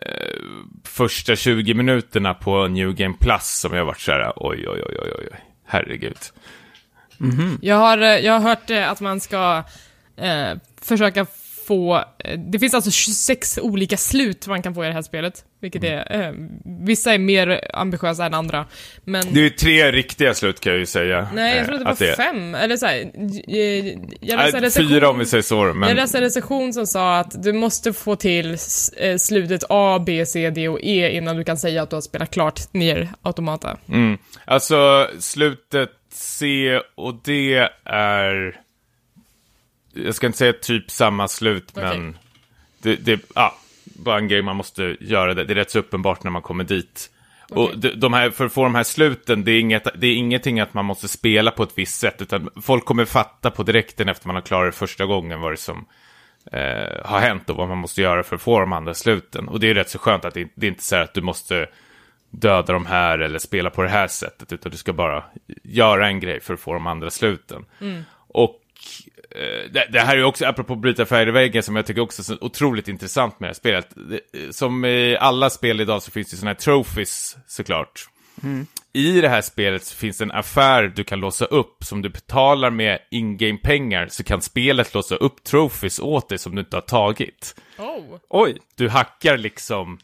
eh, första 20 minuterna på New Game Plus som jag varit så här, oj, oj, oj, oj, oj, herregud. Jag har, eh, jag har hört eh, att man ska eh, försöka få... eh, Det finns alltså 26 olika slut man kan få i det här spelet. Vilket är... Eh, vissa är mer ambitiösa än andra. Men... Det är ju tre riktiga slut kan jag ju säga. nej, jag eh, tror att det att var fem. Eller så här, jag läste en recension- fyra om vi säger så, Jag men... läste en recension som sa att du måste få till eh, slutet A, B, C, D och E innan du kan säga att du har spelat klart ner Automata. Mm. Alltså, slutet C och D är... Jag ska inte säga typ samma slut, Okej. men... Det, det ja, bara en grej man måste göra. Det, det är rätt så uppenbart när man kommer dit. Och Okej. de, de här, för att få de här sluten, det är, inget, det är ingenting att man måste spela på ett visst sätt, utan folk kommer fatta på direkten efter man har klarat det första gången vad det som eh, har hänt och vad man måste göra för att få de andra sluten. Och det är rätt så skönt att det, det är inte så här att du måste döda de här eller spela på det här sättet, utan du ska bara göra en grej för att få de andra sluten. Och eh, det, det här är också, apropå bryta färger i väggen, som jag tycker också är så otroligt intressant med det här spelet. Som i alla spel idag så finns det sådana här trophies, såklart. I det här spelet så finns det en affär du kan låsa upp som du betalar med in-game-pengar så kan spelet låsa upp trophies åt dig som du inte har tagit. Oh! Oj, Du hackar liksom...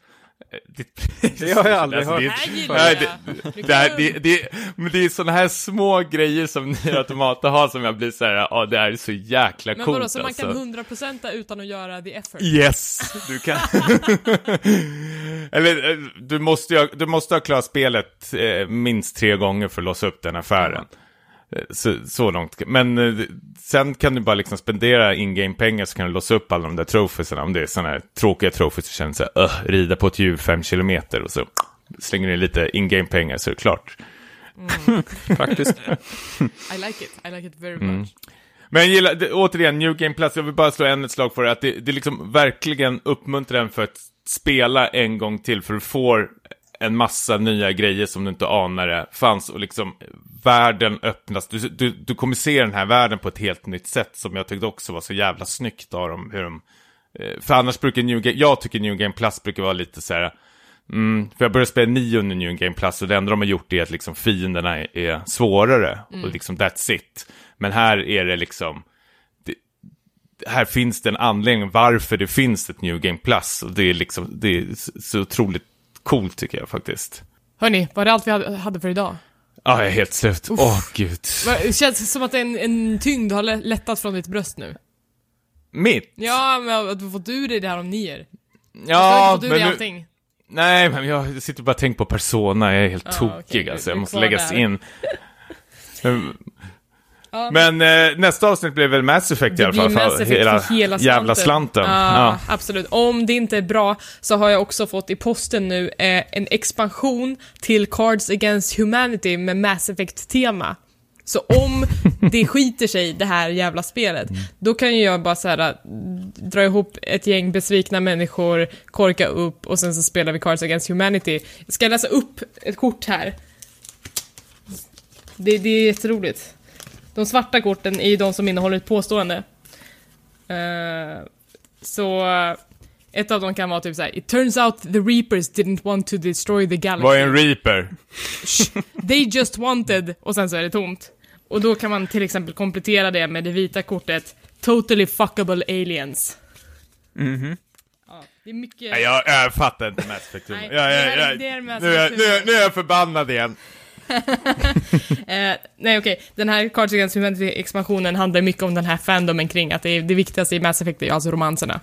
ditt- det har jag aldrig Alltså, hört. det Nej, det, det, det, det, men det är sådana här små grejer som ni automater har som jag blir så här, ja det här är så jäkla Men coolt vadå, så man alltså. kan 100% utan att göra the effort? Yes, du kan. Eller, eh, du måste, du måste ha klarat spelet eh, minst tre gånger för att låsa upp den affären. Eh, Så, så långt. Men eh, sen kan du bara liksom spendera in-game-pengar så kan du låsa upp alla de där trofisarna. Om det är sådana här tråkiga trofis så känns det så här, "Ugh, rida på ett djur fem kilometer och så slänger du in lite in-game-pengar så är det klart. Faktiskt. I like it, I like it very Mm. much. Men jag gillar, det, återigen, New Game Plus, jag vill bara slå än ett slag för det, att det, det liksom verkligen uppmuntrar en för att spela en gång till, för du får en massa nya grejer som du inte anade fanns, och liksom världen öppnas, du, du, du kommer se den här världen på ett helt nytt sätt, som jag tyckte också var så jävla snyggt av dem, hur de eh, för annars brukar New Game, jag tycker New Game Plus brukar vara lite så här. Mm, för jag började spela 9 under New Game Plus och det enda de har gjort är att liksom fienderna är, är svårare. Och liksom that's it. Men här är det liksom... Här finns det en anledning varför det finns ett New Game Plus. Och det är liksom, det är så otroligt coolt tycker jag faktiskt. Hörni, var det allt vi hade- för idag? Ja, jag är helt slut. Åh, gud. Va- Det känns som att en, en tyngd har lä- lättat från ditt bröst nu. Mitt? Ja, men att du fått ur dig det här om nier. Ja, fått ur men dig nu, allting. Nej, men jag sitter bara och tänker på Persona, jag är helt Ja, tokig okej, alltså, jag måste läggas där. in. Men, Ja. men eh, nästa avsnitt blir väl Mass Effect i alla fall, Mass Effect hela, hela slanten. jävla slanten. Ja, Ja. absolut. Om det inte är bra så har jag också fått i posten nu eh, en expansion till Cards Against Humanity med Mass Effect-tema. Så om det skiter sig, det här jävla spelet, då kan ju jag bara så här, dra ihop ett gäng besvikna människor, korka upp och sen så spelar vi Cards Against Humanity. Jag ska läsa upp ett kort här. Det, det är jätteroligt. De svarta korten är ju de som innehåller ett påstående. Eh, så eh, ett av dem kan vara typ såhär, It turns out the reapers didn't want to destroy the galaxy. Vad är en reaper? They just wanted, och sen så är det tomt. Och då kan man till exempel komplettera det med det vita kortet, Totally fuckable aliens. Mhm. Ja, det är mycket... Nej, jag, jag fattar inte Mass Effect. Nej, jag, det jag, är- jag, det är nu, är nu, är- nu är jag förbannad igen. Eh, nej okej, den här Cards Against Humanity-expansionen handlar mycket om den här fandomen kring att det, är, det viktigaste i Mass Effect är alltså romanserna.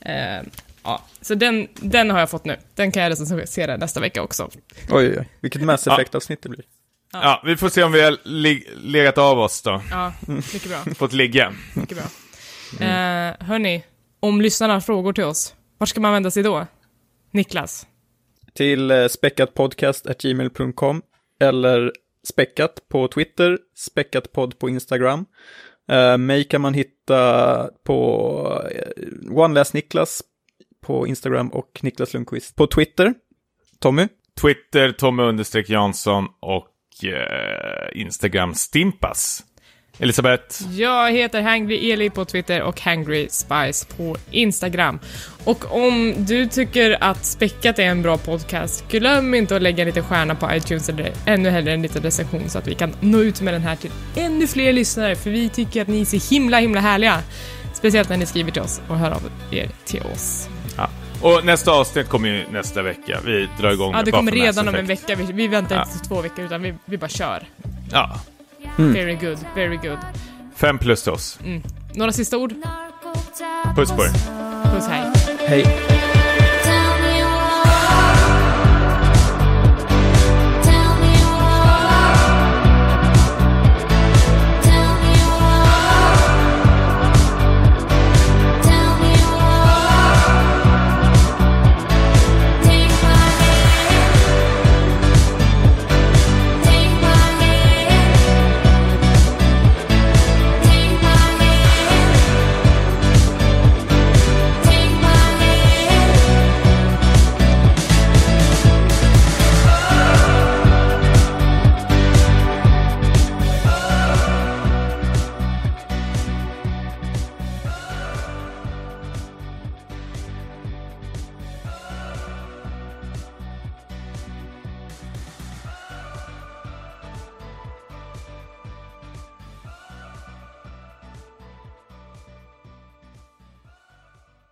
Eh, ja, så den, den har jag fått nu. Den kan jag recensera nästa vecka också. Oj, oj, oj. Vilket Mass Ja. Effect-avsnitt det blir. Ja, vi får se om vi har lig- legat av oss då. Ja, mycket bra. Fått ligga. Mycket bra. Eh, hörni, om lyssnarna har frågor till oss, var ska man vända sig då? Niklas? Till eh, späckatpodcast.gmail.com eller späckat på Twitter, späckatpodd på Instagram. Uh, mig kan man hitta på uh, på Instagram och Niklas Lundqvist på Twitter. Tommy? Twitter, Tommy understreck Jansson och uh, Instagram Stimpas. Elisabeth? Jag heter Hangry Eli på Twitter och Hangry Spice på Instagram. Och om du tycker att Späckat är en bra podcast, glöm inte att lägga lite stjärna på iTunes eller ännu hellre en liten recension så att vi kan nå ut med den här till ännu fler lyssnare, för vi tycker att ni är så himla, himla härliga. Speciellt när ni skriver till oss och hör av er till oss. Ja. Och nästa avsnitt kommer ju nästa vecka. Vi drar igång Ja, det kommer redan om en vecka. Vi, vi väntar Ja. inte till två veckor, utan vi, vi bara kör. Ja. Very good, very good. Fem plus till oss. Några sista ord? Puss på er. Puss, hej. Hej.